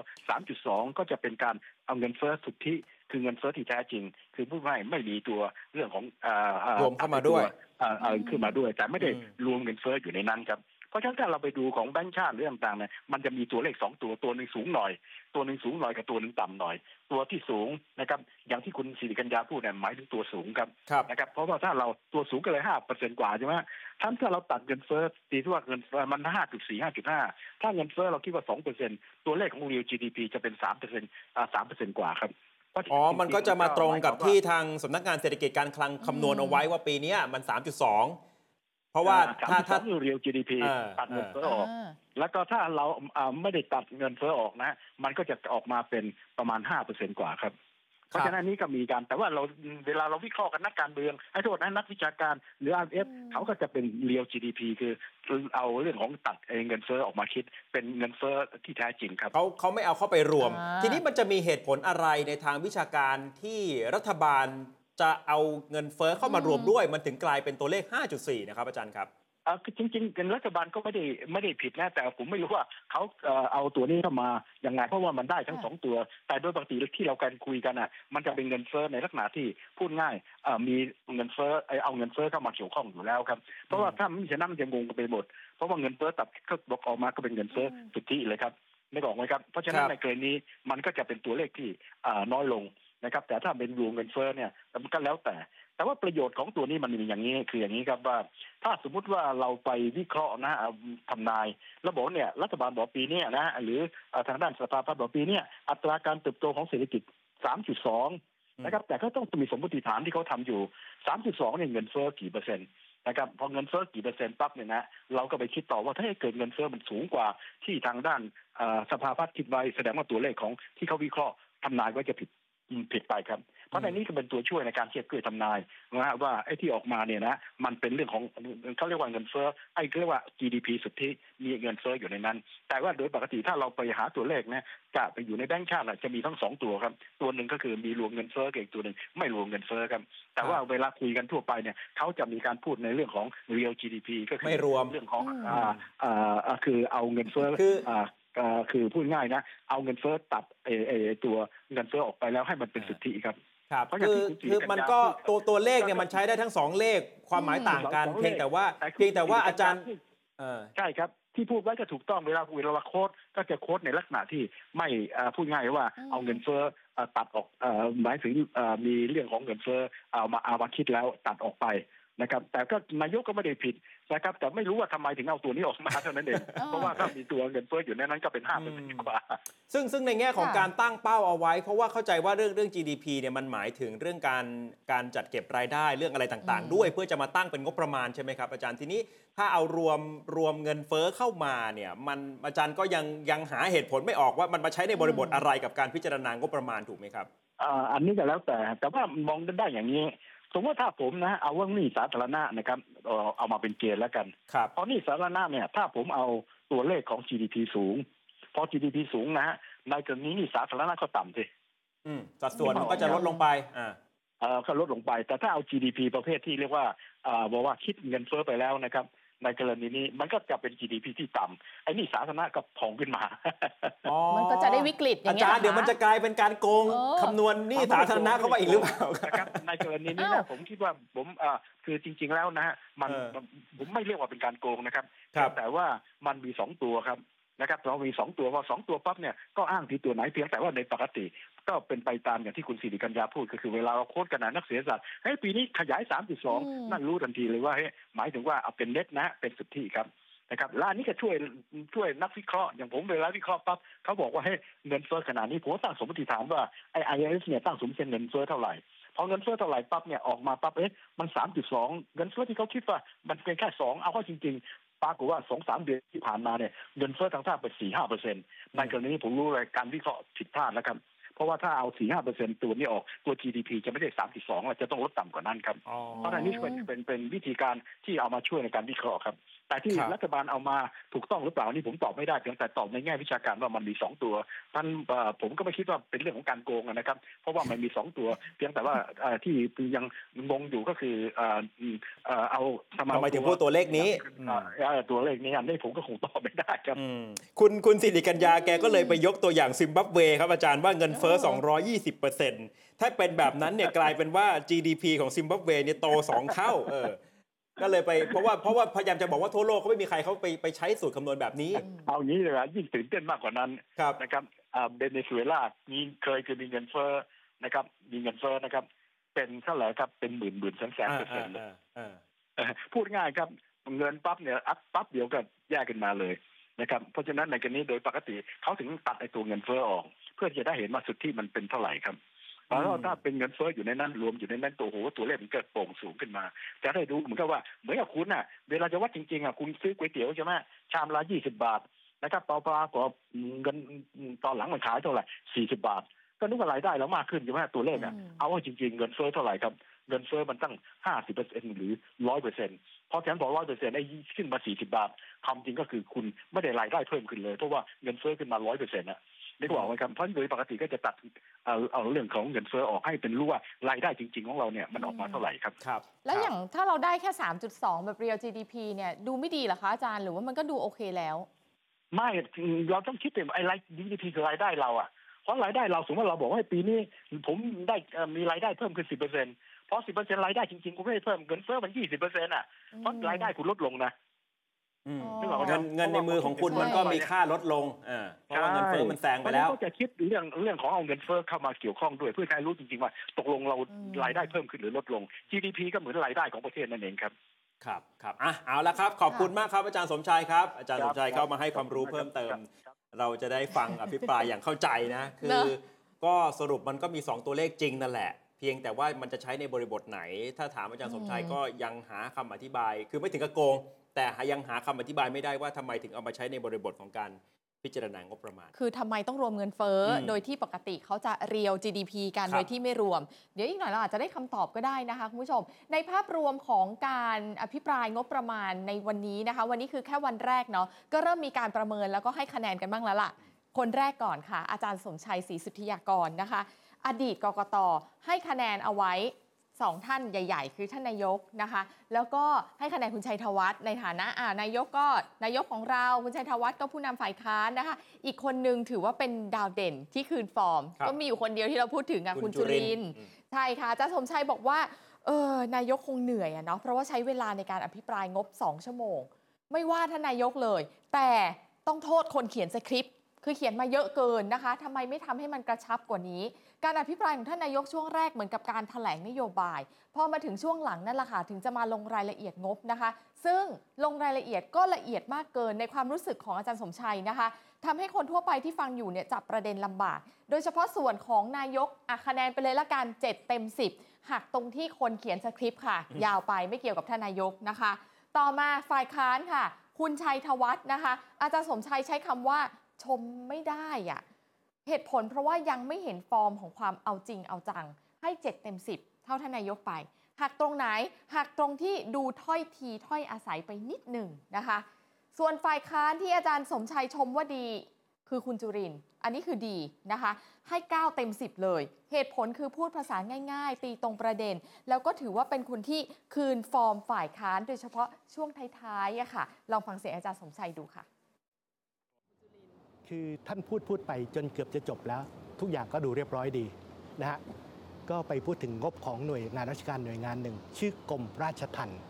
3.2 ก็จะเป็นการเอาเงินเฟ้อสุทธิคือเงินเฟ้อที่แท้จริง คือพูดง่ายๆไม่มีตัวเรื่องของเอ่อเอ่อรวมเข้ามาด้วยเอ่อเอ่อขึ้นมาด้วย แต่ไม่ได้อืมรวมเงินเฟ้ออยู่ในนั้นครับ เพราะฉะนั้นถ้าเราไปดูของแบงก์ชาติเรื่องต่างๆเนี่ยมันจะมีตัวเลขสองตัวตัวหนึ่งสูงหน่อย ตัวหนึ่งสูงหน่อยกับตัวหนึ่งต่ำหน่อย ตัวที่สูงนะครับอย่างที่คุณสิริกัญญาพูดเนี่ยหมายถึงตัวสูงครับครับนะครับเพราะว่าถ้าเราตัวสูงก็เลยห้าเปอร์เซ็นต์กว่าใช่ไหมถ้าถ้าเราตัดเงินเฟ้อตีที่ว่าเงินเฟ้อมันห้าจุดสี่ห้าจุดห้าถ้าเงินเฟ้อเราคิดว่าสองเปอร์เซ็นต์ตัวเลขของ real GDP จะเป็นสามเปอร์เซ็นต์อ่าสามเปอร์เซ็นต์กว่าครับเพราะฉะอ๋อ มันก็จะมาตรงกับหยควที่ว่าทางสำนักงานเศรษฐกิจการคลังคำนวณเอาไว้ว่าปีเนี้ยมัน 3.2เพ ราะว่าอ่ถ้าสถ้ามสิบสองคือ real GDP เออตัดเงินเฟ้อออกอ่าแล้วก็ถ้าเราอ่าไม่ได้ตัดเงินเฟ้อออกนะ มันก็จะออกมาเป็นประมาณห้าเปอร์เซ็นกว่าครับ เพราะฉะนั้นอันนี้ก็มีการแต่ว่าเราเวลาเราวิเคราะห์กันนักการเมืองไอ้โทษนะนักวิชาการหรือ RF เขาก็จะเป็น real GDP คือเอาเรื่องของตัดเงินเฟ้อออกมาคิด เป็นเงินเฟ้อที่แท้จริงครับเขาเขาไม่เอาเข้าไปรวมอ่าทีนี้มันจะมีเหตุผลอะไรในทางวิชาการที่รัฐบาล จะเอาเงินเฟ้อเข้ามารวมด้วย มันถึงกลายเป็นตัวเลข 5.4 นะครับอาจารย์ครับอ่าคือจริงๆเป็นรัฐบาลก็ไม่ได้ไม่ได้ผิดนะแต่ผมไม่รู้ว่าเขาเอ่อเอาตัวนี้เข้ามาอย่างไงเพราะว่ามันได้ทั้งค่ะสองตัว แต่โดยปกติที่เราการคุยกันอะ มันจะเป็นเงินเฟ้อในลักษณะที่พูดง่ายเอ่อมีเงินเฟ้อเอ่อเอาเงินเฟ้อเข้ามาเกี่ยวข้องอยู่แล้วครับเพราะว่าถ้าไม่ฉะนั้นมันจะงงกันไปหมดเพราะว่าเงินเฟ้อตัดก็บอกออกมาก็เป็นเงินเฟ้อสุทธิเลยครับไม่บอกไหมครับเพราะฉะนั้คนรับในกรณีนี้มันก็จะเป็นตัวเลขที่อ่าน้อยลง นะครับ แต่ถ้าเป็นรวมเงินเฟ้อเนี่ยมันก็แล้วแต่ แต่ว่าประโยชน์ของตัวนี้มันมีอย่างนี้คืออย่างนี้ครับว่า ถ้าสมมุติว่าเราไปวิเคราะห์นะเอาทำนายแล้วบอกเนี่ยรัฐบาลบอกปีเนี้ยนะหรือทางด้านสภาพัฒน์บอกปีเนี้ยอัตราการเติบโตของเศรษฐกิจ 3.2 นะครับ แต่ก็ต้องมีสมมติฐานที่เขาทำอยู่ 3.2เนี่ยเงินเฟ้อกี่เปอร์เซ็นต์นะครับพอเงินเฟ้อกี่เปอร์เซ็นต์ปั๊บเนี่ยนะเราก็ไปคิดต่อว่าถ้าเกิดเงินเฟ้อมันสูงกว่าที่ทางด้านสภาพัฒน์คิดไว้แสดงว่าตัวเลขของที่เขาวิเคราะห์ทำนายไว้จะผิด ผิดไปครับ เพราะในนี้ก็เป็นตัวช่วยในการเทียบเกื้อทำนายนะฮะว่าไอ้ที่ออกมาเนี่ยนะมันเป็นเรื่องของเขาเรียกว่าเงินเฟ้อไอ้เรียกว่า GDP สุทธิมีเงินเฟ้ออยู่ในนั้น แต่ว่าโดยปกติถ้าเราไปหาตัวเลขนะจะไปอยู่ในแบงก์ชาติน่ะจะมีทั้งสองตัวครับ ตัวหนึ่งก็คือมีรวมเงินเฟ้อกับอีกตัวหนึ่งไม่รวมเงินเฟ้อครับ แต่ว่าเวลาคุยกันทั่วไปเนี่ยเขาจะมีการพูดในเรื่องของ real GDP ก็คืไม่รวมเรื่องของอืมอ่าอ่าอ่าคือเอาเงินเฟ้อคืออ่าอ่า คือพูดง่ายนะ เอาเงินเฟ้อตัดเอเอตัวเงินเฟ้อออกไปแล้วให้มันเป็นสุทธิครับครับเพราะอย่างคือที่คุณศรีคือกัญญามันก็พูดตัวตัวเลขเนี่ยมันใช้ได้ทั้งสองเลขความหมายต่างกันสองเลขเพียงแต่ว่าแต่คุณเพียงแต่ว่าศรีกัญญาอาจารย์พูดเออใช่ครับที่พูดไว้ก็ถูกต้องเวลาเวลาโค้ดก็จะโค้ดในลักษณะที่ไม่เอ่อพูดง่ายว่าอืมเอาเงินเฟ้อเอ่อตัดออกเอ่อหมายถึงเอ่อมีเรื่องของเงินเฟ้อเอามาเอามาคิดแล้วตัดออกไปนะครับ แต่ก็นายกก็ไม่ได้ผิด นะครับแต่ไม่รู้ว่าทำไมถึงเอาตัวนี้ออกมาเท่านั้นเองอ๋อเพราะว่าถ้ามีตัวเงินเฟ้ออยู่ในนั้นก็เป็นห้าเปอร์เซ็นต์กว่า ซึ่งซึ่งในแง่ของค่ะการตั้งเป้าเอาไว้ เพราะว่าเข้าใจว่าเรื่องเรื่อง GDP เนี่ยมันหมายถึงเรื่องการการจัดเก็บรายได้เรื่องอะไรต่างอืมๆด้วย เพื่อจะมาตั้งเป็นงบประมาณใช่ไหมครับ อาจารย์ทีนี้ถ้าเอารวมรวมเงินเฟ้อเข้ามาเนี่ยมันอาจารย์ก็ยังยังหาเหตุผลไม่ออกว่ามันมาใช้ในบริบทอะไรกับการพิจารณางบประมาณถูกไหมครับอ่าอันนี้ก็แล้วแต่แต่ว่ามองได้อย่างนี้ สมมติว่าถ้าผมนะ เอาว่าหนี้สาธารณะนะครับเอ่อเอามาเป็นเกณฑ์แล้วกันครับเพราะหนี้สาธารณะเนี่ย ถ้าผมเอาตัวเลขของ GDP สูง พอ GDP สูงนะฮะในกรณีหนี้สาธารณะก็ต่ำสิอืมสัดส่วนมันก็จะลดลงไป อ่าเอ่อก็ลดลงไป แต่ถ้าเอา GDP ประเภทที่เรียกว่าเอ่อบอกว่าคิดเงินเฟ้อไปแล้วนะครับ ในกรณีนี้มันก็จะเป็น GDP ที่ต่ำไอ้หนี่สาธารณะก็พองขึ้นมาอ๋อมันก็จะได้วิกฤตอย่าอางเงี้ยจารย์หเดี๋ยวมันจะกลายเป็นการโกงเออ คำนวณหนี้สาธารณะเข้าไปอีกหรือเปล่าคนะครัรับบในกรณีนี้อ้าวนะผมคิดว่าผมเอ่อคือจริง ๆ แล้วนะฮะมันเออผมไม่เรียกว่าเป็นการโกงนะครับ ครับ แต่ว่ามันมีสองตัวครับนะครับเรามีสองตัวพอสองตัวปั๊บเนี่ยก็อ้างที่ตัวไหนเพียงแต่ว่าในปกติ ก็เป็นไปตามอย่างที่คุณสิริกัญญาพูดก็คือเวลาเราโค้ดกันนะนักเสียศาสตร์เฮ้ยปีนี้ขยายอืม3.2 นั่นรู้ทันทีเลยว่าเฮ้ยหมายถึงว่าเอาเป็นเน็ตนะเป็นสุทธิครับนะครับและอันนี้ก็ช่วยช่วยนักวิเคราะห์อย่างผมเวลาวิเคราะห์ปั๊บเขาบอกว่าให้ยเงินเฟ้อขนาดนี้ผมก็ตั้งสมมติฐานว่าไอ้ไอเอสเนี่ยตั้งสมมติเงินเฟ้อเท่าไหร่พอเงินเฟ้อเท่าไหร่ปั๊บเนี่ยออกมาปั๊บเอ๊ะมัน3.2เงินเฟ้อที่เขาคิดว่ามันเป็นแค่สองเอาเข้าจริง ๆ ปรากฏว่าสองสามเดือนที่ผ่านมาเนี่ยเงินเฟ้อทางภาคเป็นสี่ห้าเปอร์เซ็นต์ในกรณีนี้ผมรู้เลยการวิเคราะห์ผิดพลาดแล้วครับ เพราะว่าถ้าเอาสี่ห้าเปอร์เซ็นต์ตัวนี้ออกตัว GDP จะไม่ได้สามจุดสองจะต้องลดต่ำกว่านั้นครับอ๋อเพราะฉะนั้นนี่เป็นเป็นเป็นวิธีการที่เอามาช่วยในการวิเคราะห์ครับ แต่ที่ครับรัฐบาลเอามาถูกต้องหรือเปล่านี่ผมตอบไม่ได้เพียงแต่ตอบในแง่วิชาการว่ามันมีสองตัวท่านเอ่อผมก็ไม่คิดว่าเป็นเรื่องของการโกงนะครับ เพราะว่ามันมีสองตัว เพียงแต่ว่าเอ่อที่ยังงงอยู่ก็คือเอ่อเอ่อเอาทำไมทำไมถึงพูดตัวเลขนี้เอ่อเอ่อตัวเลขนี้อันนี้ผมก็คงตอบไม่ได้ครับอืมคุณคุณสิริกัญญาแกก็เลยไปยกตัวอย่างซิมบับเวครับอาจารย์ว่าเงินเฟ้อ 220ถ้าเป็นแบบนั้นเนี่ยกลายเป็นว่า GDP ของซิมบับเวเนี่ยโต2เท่าเออก็เลยไปเพราะว่าเพราะว่าพยายามจะบอกว่าทั่วโลกก็ไม่มีใครเขาไปไปใช้สูตรคำนวณแบบนี้ เอางี้เลยนะยิ่งตื่นเต้นมากกว่านั้นครับนะครับอ่าเบเนซุเอลามีเคยคือมีเงินเฟ้อนะครับ มีเงินเฟ้อนะครับ เป็นเท่าไหร่ครับเป็นหมื่นหมื่นแสนแสนอ่าเปอร์เซ็นอ่าต์อ่าอ่าเอ่อพูดง่ายครับเงินปั๊บเนี่ยอัพปั๊บเดียวก็แยกกันมาเลยนะครับ เพราะฉะนั้นในกรณีโดยปกติเขาถึงตัดไอ้ตัวเงินเฟ้อออก เพื่อที่จะได้เห็นว่าสุดที่มันเป็นเท่าไหร่ครับแล้วถ้าเป็นเงินเฟ้ออยู่ในนั้นรวมอยู่ในนั้นตัวโหตัวเลขมันเกิดโป่งสูงขึ้นมา จะได้ดูเหมือนกับว่าเหมือนกับคุณน่ะ เวลาจะวัดจริงๆอะคุณซื้อก๋วยเตี๋ยวใช่ไหมชามละยี่สิบบาทนะครับต่อปลากอบเงินตอนหลังมันขายเท่าไหร่สี่สิบบาท ก็นึกว่ารายได้เรามากขึ้นใช่ไหมตัวเลขอะอืมเอาว่าจริง ๆ เงินเฟ้อเท่าไหร่ครับเงินเฟ้อมันตั้งห้าสิบเปอร์เซ็นหรือร้อยเปอร์เซ็นต์พอแทนบอกร้อยเปอร์เซ็นต์ไอ้ขึ้นมาสี่สิบาทความจริงก็คือคุณไม่ได้รายได้เพิ่มขึ้นเลย เพราะว่าเงินเฟ้อขึ้นมาร้อยเปอร์เซ็นต์อะ นึกออกไหมครับเพราะโดยปกติก็จะตัดเอาเอาเรื่องของเงินเฟ้อออกให้เป็นรู้ว่ารายได้จริง ๆ ของเราเนี่ยมันออกมาเท่าไหร่ครับครับ แล้วครับอย่างถ้าเราได้แค่ 3.2 แบบ real GDP เนี่ยดูไม่ดีเหรอคะอาจารย์หรือว่ามันก็ดูโอเคแล้ว ไม่เราต้องคิดถึงไอ้ราย GDP คือรายได้เราอะเพราะรายได้เราสมมติว่าเราบอกว่าปีนี้ผมได้เอ่อมีรายได้เพิ่มขึ้นสิบเปอร์เซ็นต์เพราะสิบเปอร์เซ็นต์รายได้จริงๆคุณไม่ได้เพิ่มเงินเฟ้อมันยี่สิบเปอร์เซ็นต์อะเพราะรายได้คุณลดลงนะอืม นึกออกไหมคเงิรับนเงินในมือของคุณมันก็มีค่าลดลงอ่าเพราะว่าเงินเฟ้อมันแซงไปแล้วเพราะฉะนั้นก็จะคิดเรื่องเรื่องของเอาเงินเฟ้อเข้ามาเกี่ยวข้องด้วย เพื่อให้รู้จริงๆว่า ตกลงเราอืมรายได้เพิ่มขึ้นหรือลดลง GDP ก็เหมือนรายได้ของประเทศนั่นเองครับครับครับอะเอาละครับ ขอบคุณมากครับอาจารย์สมชายครับ อาจารย์คสรับมชายเข้ามาให้ความรู้เพิ่มเติม เราจะได้ฟังอภิปรายอย่างเข้าใจนะ คืเนออะก็สรุปมันก็มี 2 ตัวเลขจริงนั่นแหละ เพียงแต่ว่ามันจะใช้ในบริบทไหน ถ้าถามอาจารย์สมชายก็ยังหาคำอธิบาย คือไม่ถึงกับโกง แต่ยังหาคำอธิบายไม่ได้ว่าทำไมถึงเอามาใช้ในบริบทของการพิจารณางบประมาณ คือทำไมต้องรวมเงินเฟ้ออมโดยที่ปกติเขาจะเรียว GDP กันครับโดยที่ไม่รวม เดี๋ยวอีกหน่อยเราอาจจะได้คำตอบก็ได้นะคะคุณผู้ชม ในภาพรวมของการอภิปรายงบประมาณในวันนี้นะคะ วันนี้คือแค่วันแรกเนาะ ก็เริ่มมีการประเมินแล้วก็ให้คะแนนกันบ้างแล้วล่ะ คนแรกก่อนค่ะ อาจารย์สมชัยศรีสุทธิยากรนะคะ อดีตกกตให้คะแนนเอาไว้ สองท่านใหญ่ ๆ คือท่านนายกนะคะ แล้วก็ให้คะแนนคุณชัยธวัฒน์ในฐานะอ่านายกก็นายกของเราคุณชัยธวัฒน์ก็ผู้นำฝ่ายค้านนะคะ อีกคนนึงถือว่าเป็นดาวเด่นที่คืนฟอร์มครับก็มีอยู่คนเดียวที่เราพูดถึงอะคุคุณณจุจุริรินนททร์ร์อืมใช่ค่ะอาจารย์สมชัยบอกว่าเออนายกคงเหนื่อยอะเนาะเพราะว่าใช้เวลาในการอภิปรายงบ 2 ชั่วโมง ไม่ว่าท่านนายกเลย แต่ต้องโทษคนเขียนสคริปต์คือเขียนมาเยอะเกินนะคะทำไมไม่ทำให้มันกระชับกว่านี้ การอภิปรายของท่านนายกช่วงแรกเหมือนกับการถแถลงนโยบาย พอมาถึงช่วงหลังนั่นแหละค่ะถึงจะมาลงรายละเอียดงบนะคะ ซึ่งลงรายละเอียดก็ละเอียดมากเกินในความรู้สึกของอาจารย์สมชัยนะคะทำให้คนทั่วไปที่ฟังอยู่เนี่ยจับประเด็นลำบาก โดยเฉพาะส่วนของนายกอะคะแนนไปเลยละกัน7เต็ม 10หักตรงที่คนเขียนสคริปต์ค่ะ ยาวไปไม่เกี่ยวกับท่านนายกนะคะ ต่อมาฝ่ายค้านค่ะ คุณชัยธวัฒน์นะคะ อาจารย์สมชัยใช้คำว่าชมไม่ได้อะ เหตุผลเพราะว่ายังไม่เห็นฟอร์มของความเอาจริงเอาจัง ให้ 7 เต็ม 10 เท่าท่านนายกไปหักตรงไหนหักตรงที่ดูถ้อยทีถ้อยอาศัยไปนิดหนึ่งนะคะ ส่วนฝ่ายค้านที่อาจารย์สมชัยชมว่าดีคือคุณจุริน อันนี้คือดีนะคะ ให้ 9 เต็ม 10 เลย เหตุผลคือพูดภาษาง่ายๆ ตีตรงประเด็น แล้วก็ถือว่าเป็นคนที่คืนฟอร์มฝ่ายค้าน โดยเฉพาะช่วงท้ายๆอะค่ะ ลองฟังเสียงอาจารย์สมชัยดูค่ะ คือท่านพูดพูดไปจนเกือบจะจบแล้ว ทุกอย่างก็ดูเรียบร้อยดีนะฮะก็ไปพูดถึงงบของหน่วยงานราชการหน่วยงานหนึ่ง ชื่อกรมราชทัณฑ์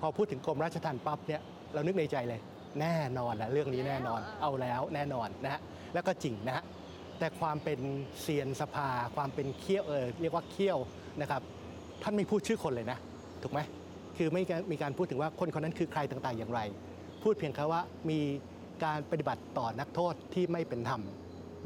พอพูดถึงกรมราชทัณฑ์ปั๊บเนี่ยเรานึกในใจเลย แน่นอนนะเรื่องนี้แน่นอนเอาแล้วแน่นอนนะฮะแล้วก็จริงนะฮะแต่ความเป็นเซียนสภา ความเป็นเขี้ยวเออเรียกว่าเขี้ยวนะครับท่านไม่พูดชื่อคนเลยนะ ถูกไหมคือไม่มีการพูดถึงว่าคนคนนั้นคือใครต่างๆอย่างไร พูดเพียงแค่ว่ามี การปฏิบัติต่อนักโทษที่ไม่เป็นธรรม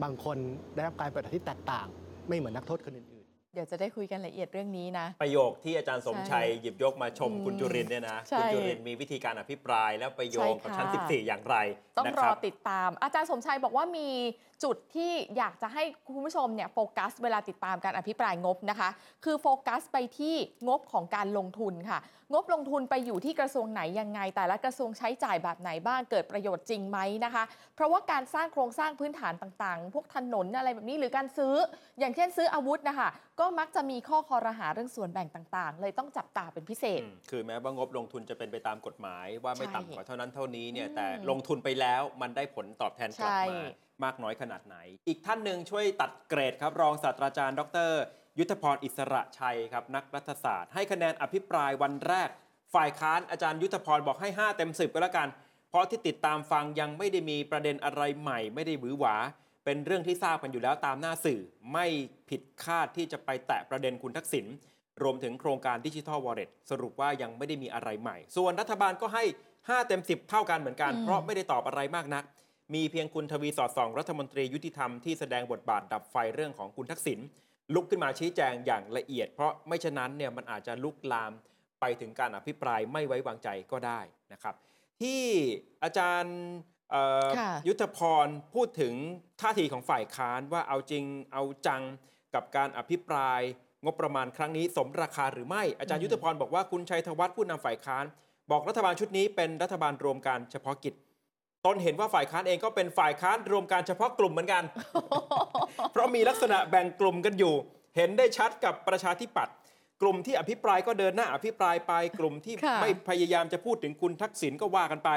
บางคนได้รับการปฏิบัติที่แตกต่าง ไม่เหมือนนักโทษคนอื่นเดี๋ยวจะได้คุยกันละเอียดเรื่องนี้นะ ประโยคที่อาจารย์สมชัยใช่หยิบยกมาชมอืมคุณจุรินทร์เนี่ยนะใช่คุณจุรินทร์มีวิธีการอภิปรายแล้วไปโยงกับใช่ค่ะชั้น 14 อย่างไรต้องนะรคอรับติดตาม อาจารย์สมชัยบอกว่ามีจุดที่อยากจะให้คุณผู้ชมเนี่ยโฟกัส เวลาติดตามการอภิปรายงบนะคะ คือโฟกัสไปที่งบของการลงทุนค่ะงบลงทุนไปอยู่ที่กระทรวงไหนยังไง แต่ละกระทรวงใช้จ่ายแบบไหนบ้างเกิดประโยชน์จริงไหมนะคะ เพราะว่าการสร้างโครงสร้างพื้นฐานต่างๆ พวกถนนอะไรแบบนี้หรือการซื้อ อย่างเช่นซื้ออาวุธนะคะก็มักจะมีข้อคอรหาเรื่องส่วนแบ่งต่างๆ เลยต้องจับตาเป็นพิเศษอืมคือแม้ว่างบลงทุนจะเป็นไปตามกฎหมายว่าไม่ใช่ต่ำกว่าเท่านั้นเท่านี้เนี่ยอืมแต่ลงทุนไปแล้วมันได้ผลตอบแทนกลับใช่มามากน้อยขนาดไหน อีกท่านหนึ่งช่วยตัดเกรดครับรองศาสตราจารย์ ดร ยุทธพรอิสระชัยครับนักรัฐศาสตร์ ให้คะแนนอภิปรายวันแรก ฝ่ายค้านอาจารย์ยุทธพรบอกให้ 5 เต็ม 10 ก็แล้วกัน เพราะที่ติดตามฟังยังไม่ได้มีประเด็นอะไรใหม่ ไม่ได้หวือหวา เป็นเรื่องที่ทราบกันอยู่แล้วตามหน้าสื่อ ไม่ผิดคาดที่จะไปแตะประเด็นคุณทักษิณรวมถึงโครงการดิจิทัลวอลเล็ตสรุปว่ายังไม่ได้มีอะไรใหม่ ส่วนรัฐบาลก็ให้ 5 เต็ม 10 เท่ากันเหมือนกันอืมเพราะไม่ได้ตอบอะไรมากนัก มีเพียงคุณทวีสอดส่อง รัฐมนตรียุติธรรมที่แสดงบทบาทดับไฟเรื่องของคุณทักษิณ ลุกขึ้นมาชี้แจงอย่างละเอียด เพราะไม่ฉะนั้นเนี่ยมันอาจจะลุกลามไปถึงการอภิปรายไม่ไว้วางใจก็ได้นะครับ ที่อาจารย์เอ่อค่ะยุทธพรพูดถึงท่าทีของฝ่ายค้านว่าเอาจริงเอาจังกับการอภิปรายงบประมาณครั้งนี้สมราคาหรือไม่ อาจารย์ยุทธพรบอกว่าคุณชัยธวัฒน์ผู้นำฝ่ายค้าน บอกรัฐบาลชุดนี้เป็นรัฐบาลรวมการเฉพาะกิจ ตนเห็นว่าฝ่ายค้านเองก็เป็นฝ่ายค้านรวมการเฉพาะกลุ่มเหมือนกัน เพราะมีลักษณะแบ่งกลุ่มกันอยู่ เห็นได้ชัดกับประชาธิปัตย์กลุ่มที่อภิปรายก็เดินหน้าอภิปรายไปกลุ่มที่ค่ะไม่พยายามจะพูดถึงคุณทักษิณก็ว่ากันไป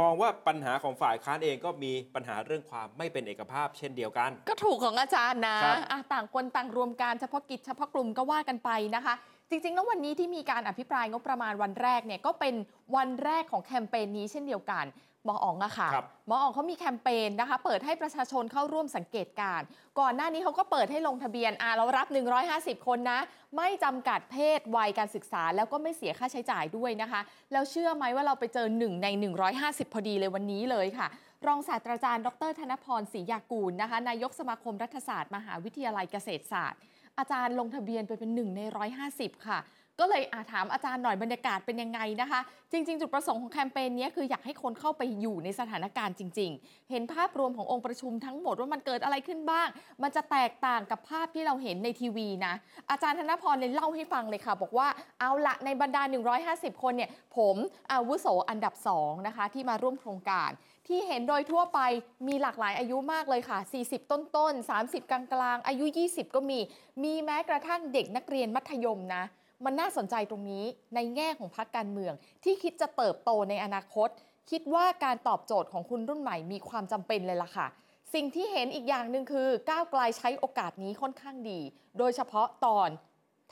มองว่าปัญหาของฝ่ายค้านเองก็มีปัญหาเรื่องความไม่เป็นเอกภาพเช่นเดียวกัน ก็ถูกของอาจารย์นะครับอะต่างคนต่างรวมการเฉพาะกิจเฉพาะกลุ่มก็ว่ากันไปนะคะจริงๆ แล้ววันนี้ที่มีการอภิปรายงบประมาณวันแรกเนี่ยก็เป็นวันแรกของแคมเปญนี้เช่นเดียวกัน หมออ๋องอะค่ะครับหมออ๋องเขามีแคมเปญนะคะ เปิดให้ประชาชนเข้าร่วมสังเกตการณ์ก่อนหน้านี้เขาก็เปิดให้ลงทะเบียนอ่าเรารับ 150 คนนะ ไม่จำกัดเพศวัยการศึกษา แล้วก็ไม่เสียค่าใช้จ่ายด้วยนะคะ แล้วเชื่อไหมว่าเราไปเจอหนึ่งใน 150 พอดีเลยวันนี้เลยค่ะ รองศาสตราจารย์ ดร ธนพรศรียากูลนะคะนายกสมาคมรัฐศาสตร์ มหาวิทยาลัยเกษตรศาสตร์ อาจารย์ลงทะเบียนไปเป็นหนึ่งใน150 ค่ะ ก็เลยอาถามอาจารย์หน่อยบรรยากาศเป็นยังไงนะคะ จริง ๆ จุดประสงค์ของแคมเปญนี้คืออยากให้คนเข้าไปอยู่ในสถานการณ์จริง ๆ เห็นภาพรวมขององค์ประชุมทั้งหมดว่ามันเกิดอะไรขึ้นบ้าง มันจะแตกต่างกับภาพที่เราเห็นในทีวีนะ อาจารย์ธนพรเลยเล่าให้ฟังเลยค่ะ บอกว่าเอาละในบรรดา 150 คนเนี่ยผมอาวุโสอันดับ2นะคะที่มาร่วมโครงการที่เห็นโดยทั่วไปมีหลากหลายอายุมากเลยค่ะ 40 ต้นต้นๆ30 กลางกลางอายุ 20 ก็มี มีแม้กระทั่งเด็กนักเรียนมัธยมนะ มันน่าสนใจตรงนี้ในแง่ของพรรคการเมือง ที่คิดจะเติบโตในอนาคต คิดว่าการตอบโจทย์ของคนรุ่นใหม่มีความจำเป็นเลยล่ะค่ะ สิ่งที่เห็นอีกอย่างหนึ่งคือก้าวไกลใช้โอกาสนี้ค่อนข้างดี โดยเฉพาะตอน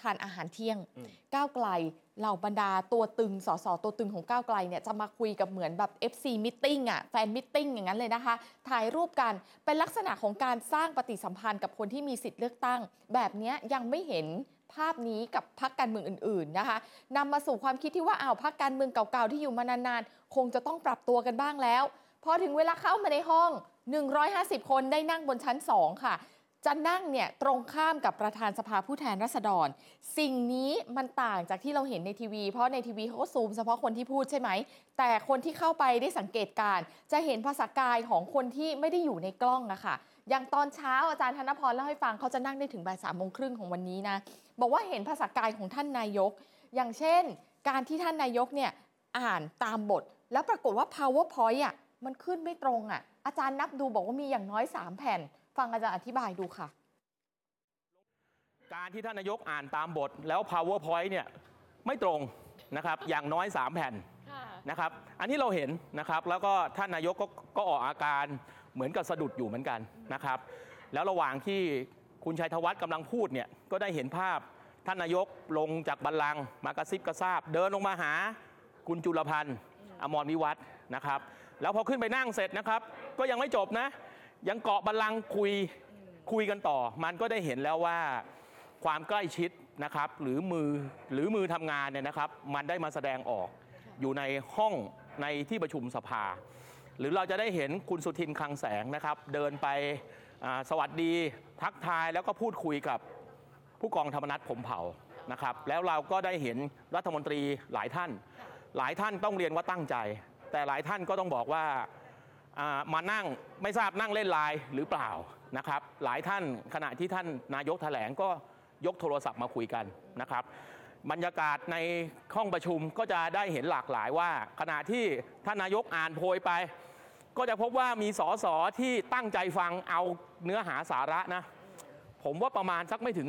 ทานอาหารเที่ยงอืมก้าวไกลเหล่าบรรดาตัวตึงสสตัวตึงของก้าวไกลเนี่ยจะมาคุยกับเหมือนแบบ FC Meeting อะ fan meeting อย่างนั้นเลยนะคะ ถ่ายรูปกันเป็นลักษณะของการสร้างปฏิสัมพันธ์กับคนที่มีสิทธิ์เลือกตั้ง แบบเนี้ยยังไม่เห็น ภาพนี้กับพรรคการเมืองอื่น ๆนะคะนำมาสู่ความคิดที่ว่าอ้าวพรรคการเมืองเก่าๆที่อยู่มานานๆ คงจะต้องปรับตัวกันบ้างแล้วพอถึงเวลาเข้ามาในห้อง 150 คนได้นั่งบนชั้น 2 ค่ะจะนั่งเนี่ยตรงข้ามกับประธานสภาผู้แทนราษฎร สิ่งนี้มันต่างจากที่เราเห็นในทีวี เพราะในทีวีเขาก็ซูมเฉพาะคนที่พูดใช่ไหม แต่คนที่เข้าไปได้สังเกตการ จะเห็นภาษากายของคนที่ไม่ได้อยู่ในกล้องอะค่ะ อย่างตอนเช้าอาจารย์ธนพรเล่าให้ฟังเขาจะนั่งได้ถึงบ่ายสามโมงครึ่งของวันนี้นะบอกว่าเห็นภาษากายของท่านนายก อย่างเช่น การที่ท่านนายกเนี่ยอ่านตามบท แล้วปรากฏว่า powerpoint อะมันขึ้นไม่ตรงอะอาจารย์นับดูบอกว่ามีอย่างน้อย 3 แผ่น ฟังอาจารย์อธิบายดูค่ะ การที่ท่านนายกอ่านตามบทแล้ว powerpoint เนี่ยไม่ตรงนะครับอย่างน้อย 3 แผ่นนะครับ อันนี้เราเห็นนะครับ แล้วก็ท่านนายกก็ก็ออกอาการ เหมือนกับสะดุดอยู่เหมือนกันนะครับ แล้วระหว่างที่คุณชัยธวัฒน์กำลังพูดเนี่ยก็ได้เห็นภาพท่านนายกลงจากบัลลังก์มากระซิบกระซาบ เดินลงมาหาคุณจุลพันธ์อมรวิวัฒน์นะครับ แล้วพอขึ้นไปนั่งเสร็จนะครับ ก็ยังไม่จบนะ ยังเกาะบัลลังก์คุยคุยกันต่อ มันก็ได้เห็นแล้วว่าความใกล้ชิดนะครับ หรือมือหรือมือทำงานเนี่ยนะครับ มันได้มาแสดงออกอยู่ในห้องในที่ประชุมสภา หรือเราจะได้เห็นคุณสุทินคลังแสงนะครับ เดินไปสวัสดีทักทายแล้วก็พูดคุยกับผู้กองธรรมนัฐผมเผ่านะครับ แล้วเราก็ได้เห็นรัฐมนตรีหลายท่าน หลายท่านต้องเรียนว่าตั้งใจ แต่หลายท่านก็ต้องบอกว่าอ่ามานั่งไม่ทราบนั่งเล่นไลน์หรือเปล่านะครับ หลายท่านขณะที่ท่านนายกแถลงก็ยกโทรศัพท์มาคุยกันนะครับ บรรยากาศในห้องประชุมก็จะได้เห็นหลากหลายว่า ขณะที่ท่านนายกอ่านโพยไป ก็จะพบว่ามีสสที่ตั้งใจฟังเอาเนื้อหาสาระนะ ผมว่าประมาณสักไม่ถึง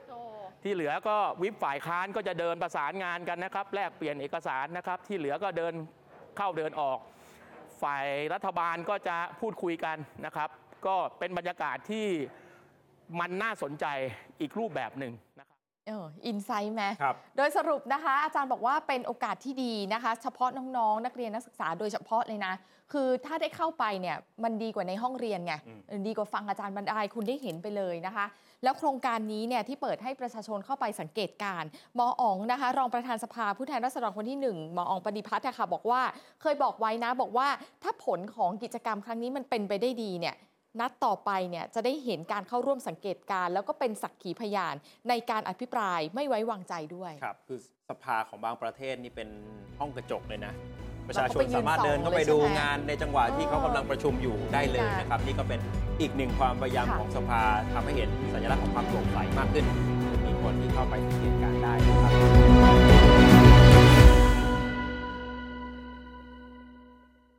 10%ที่เหลือก็วิปฝ่ายค้านก็จะเดินประสานงานกันนะครับ แลกเปลี่ยนเอกสารนะครับ ที่เหลือก็เดินเข้าเดินออก ฝ่ายรัฐบาลก็จะพูดคุยกันนะครับ ก็เป็นบรรยากาศที่มันน่าสนใจอีกรูปแบบหนึ่ง เอออินไซต์ไหมครับ โดยสรุปนะคะ อาจารย์บอกว่าเป็นโอกาสที่ดีนะคะ เฉพาะน้องๆ นักเรียนนักศึกษาโดยเฉพาะเลยนะ คือถ้าได้เข้าไปเนี่ยมันดีกว่าในห้องเรียนไงอืมเออดีกว่าฟังอาจารย์บรรยายคุณได้เห็นไปเลยนะคะ แล้วโครงการนี้เนี่ยที่เปิดให้ประชาชนเข้าไปสังเกตการณ์หมออ๋องนะคะ รองประธานสภาผู้แทนราษฎรคนที่หนึ่งหมออ๋องปฏิพัฒน์อะค่ะบอกว่า เคยบอกไว้นะบอกว่าถ้าผลของกิจกรรมครั้งนี้มันเป็นไปได้ดีเนี่ย นัดต่อไปเนี่ยจะได้เห็นการเข้าร่วมสังเกตการณ์แล้วก็เป็นสักขีพยานในการอภิปรายไม่ไว้วางใจด้วยครับคือสภาของบางประเทศนี่เป็นห้องกระจกเลยนะประเราชาก็ชไปนยืนสามารถเดินเข้าไปส่องเลยดูใช่ไหมงานในจังหวะที่เขากำลังประชุมอยู่ได้เลยค่ะนะครับ นี่ก็เป็นอีกหนึ่งความพยายามค่ะของสภาทำให้เห็นสัญลักษณ์ของความโปร่งใสมากขึ้น มีคนที่เข้าไปสังเกต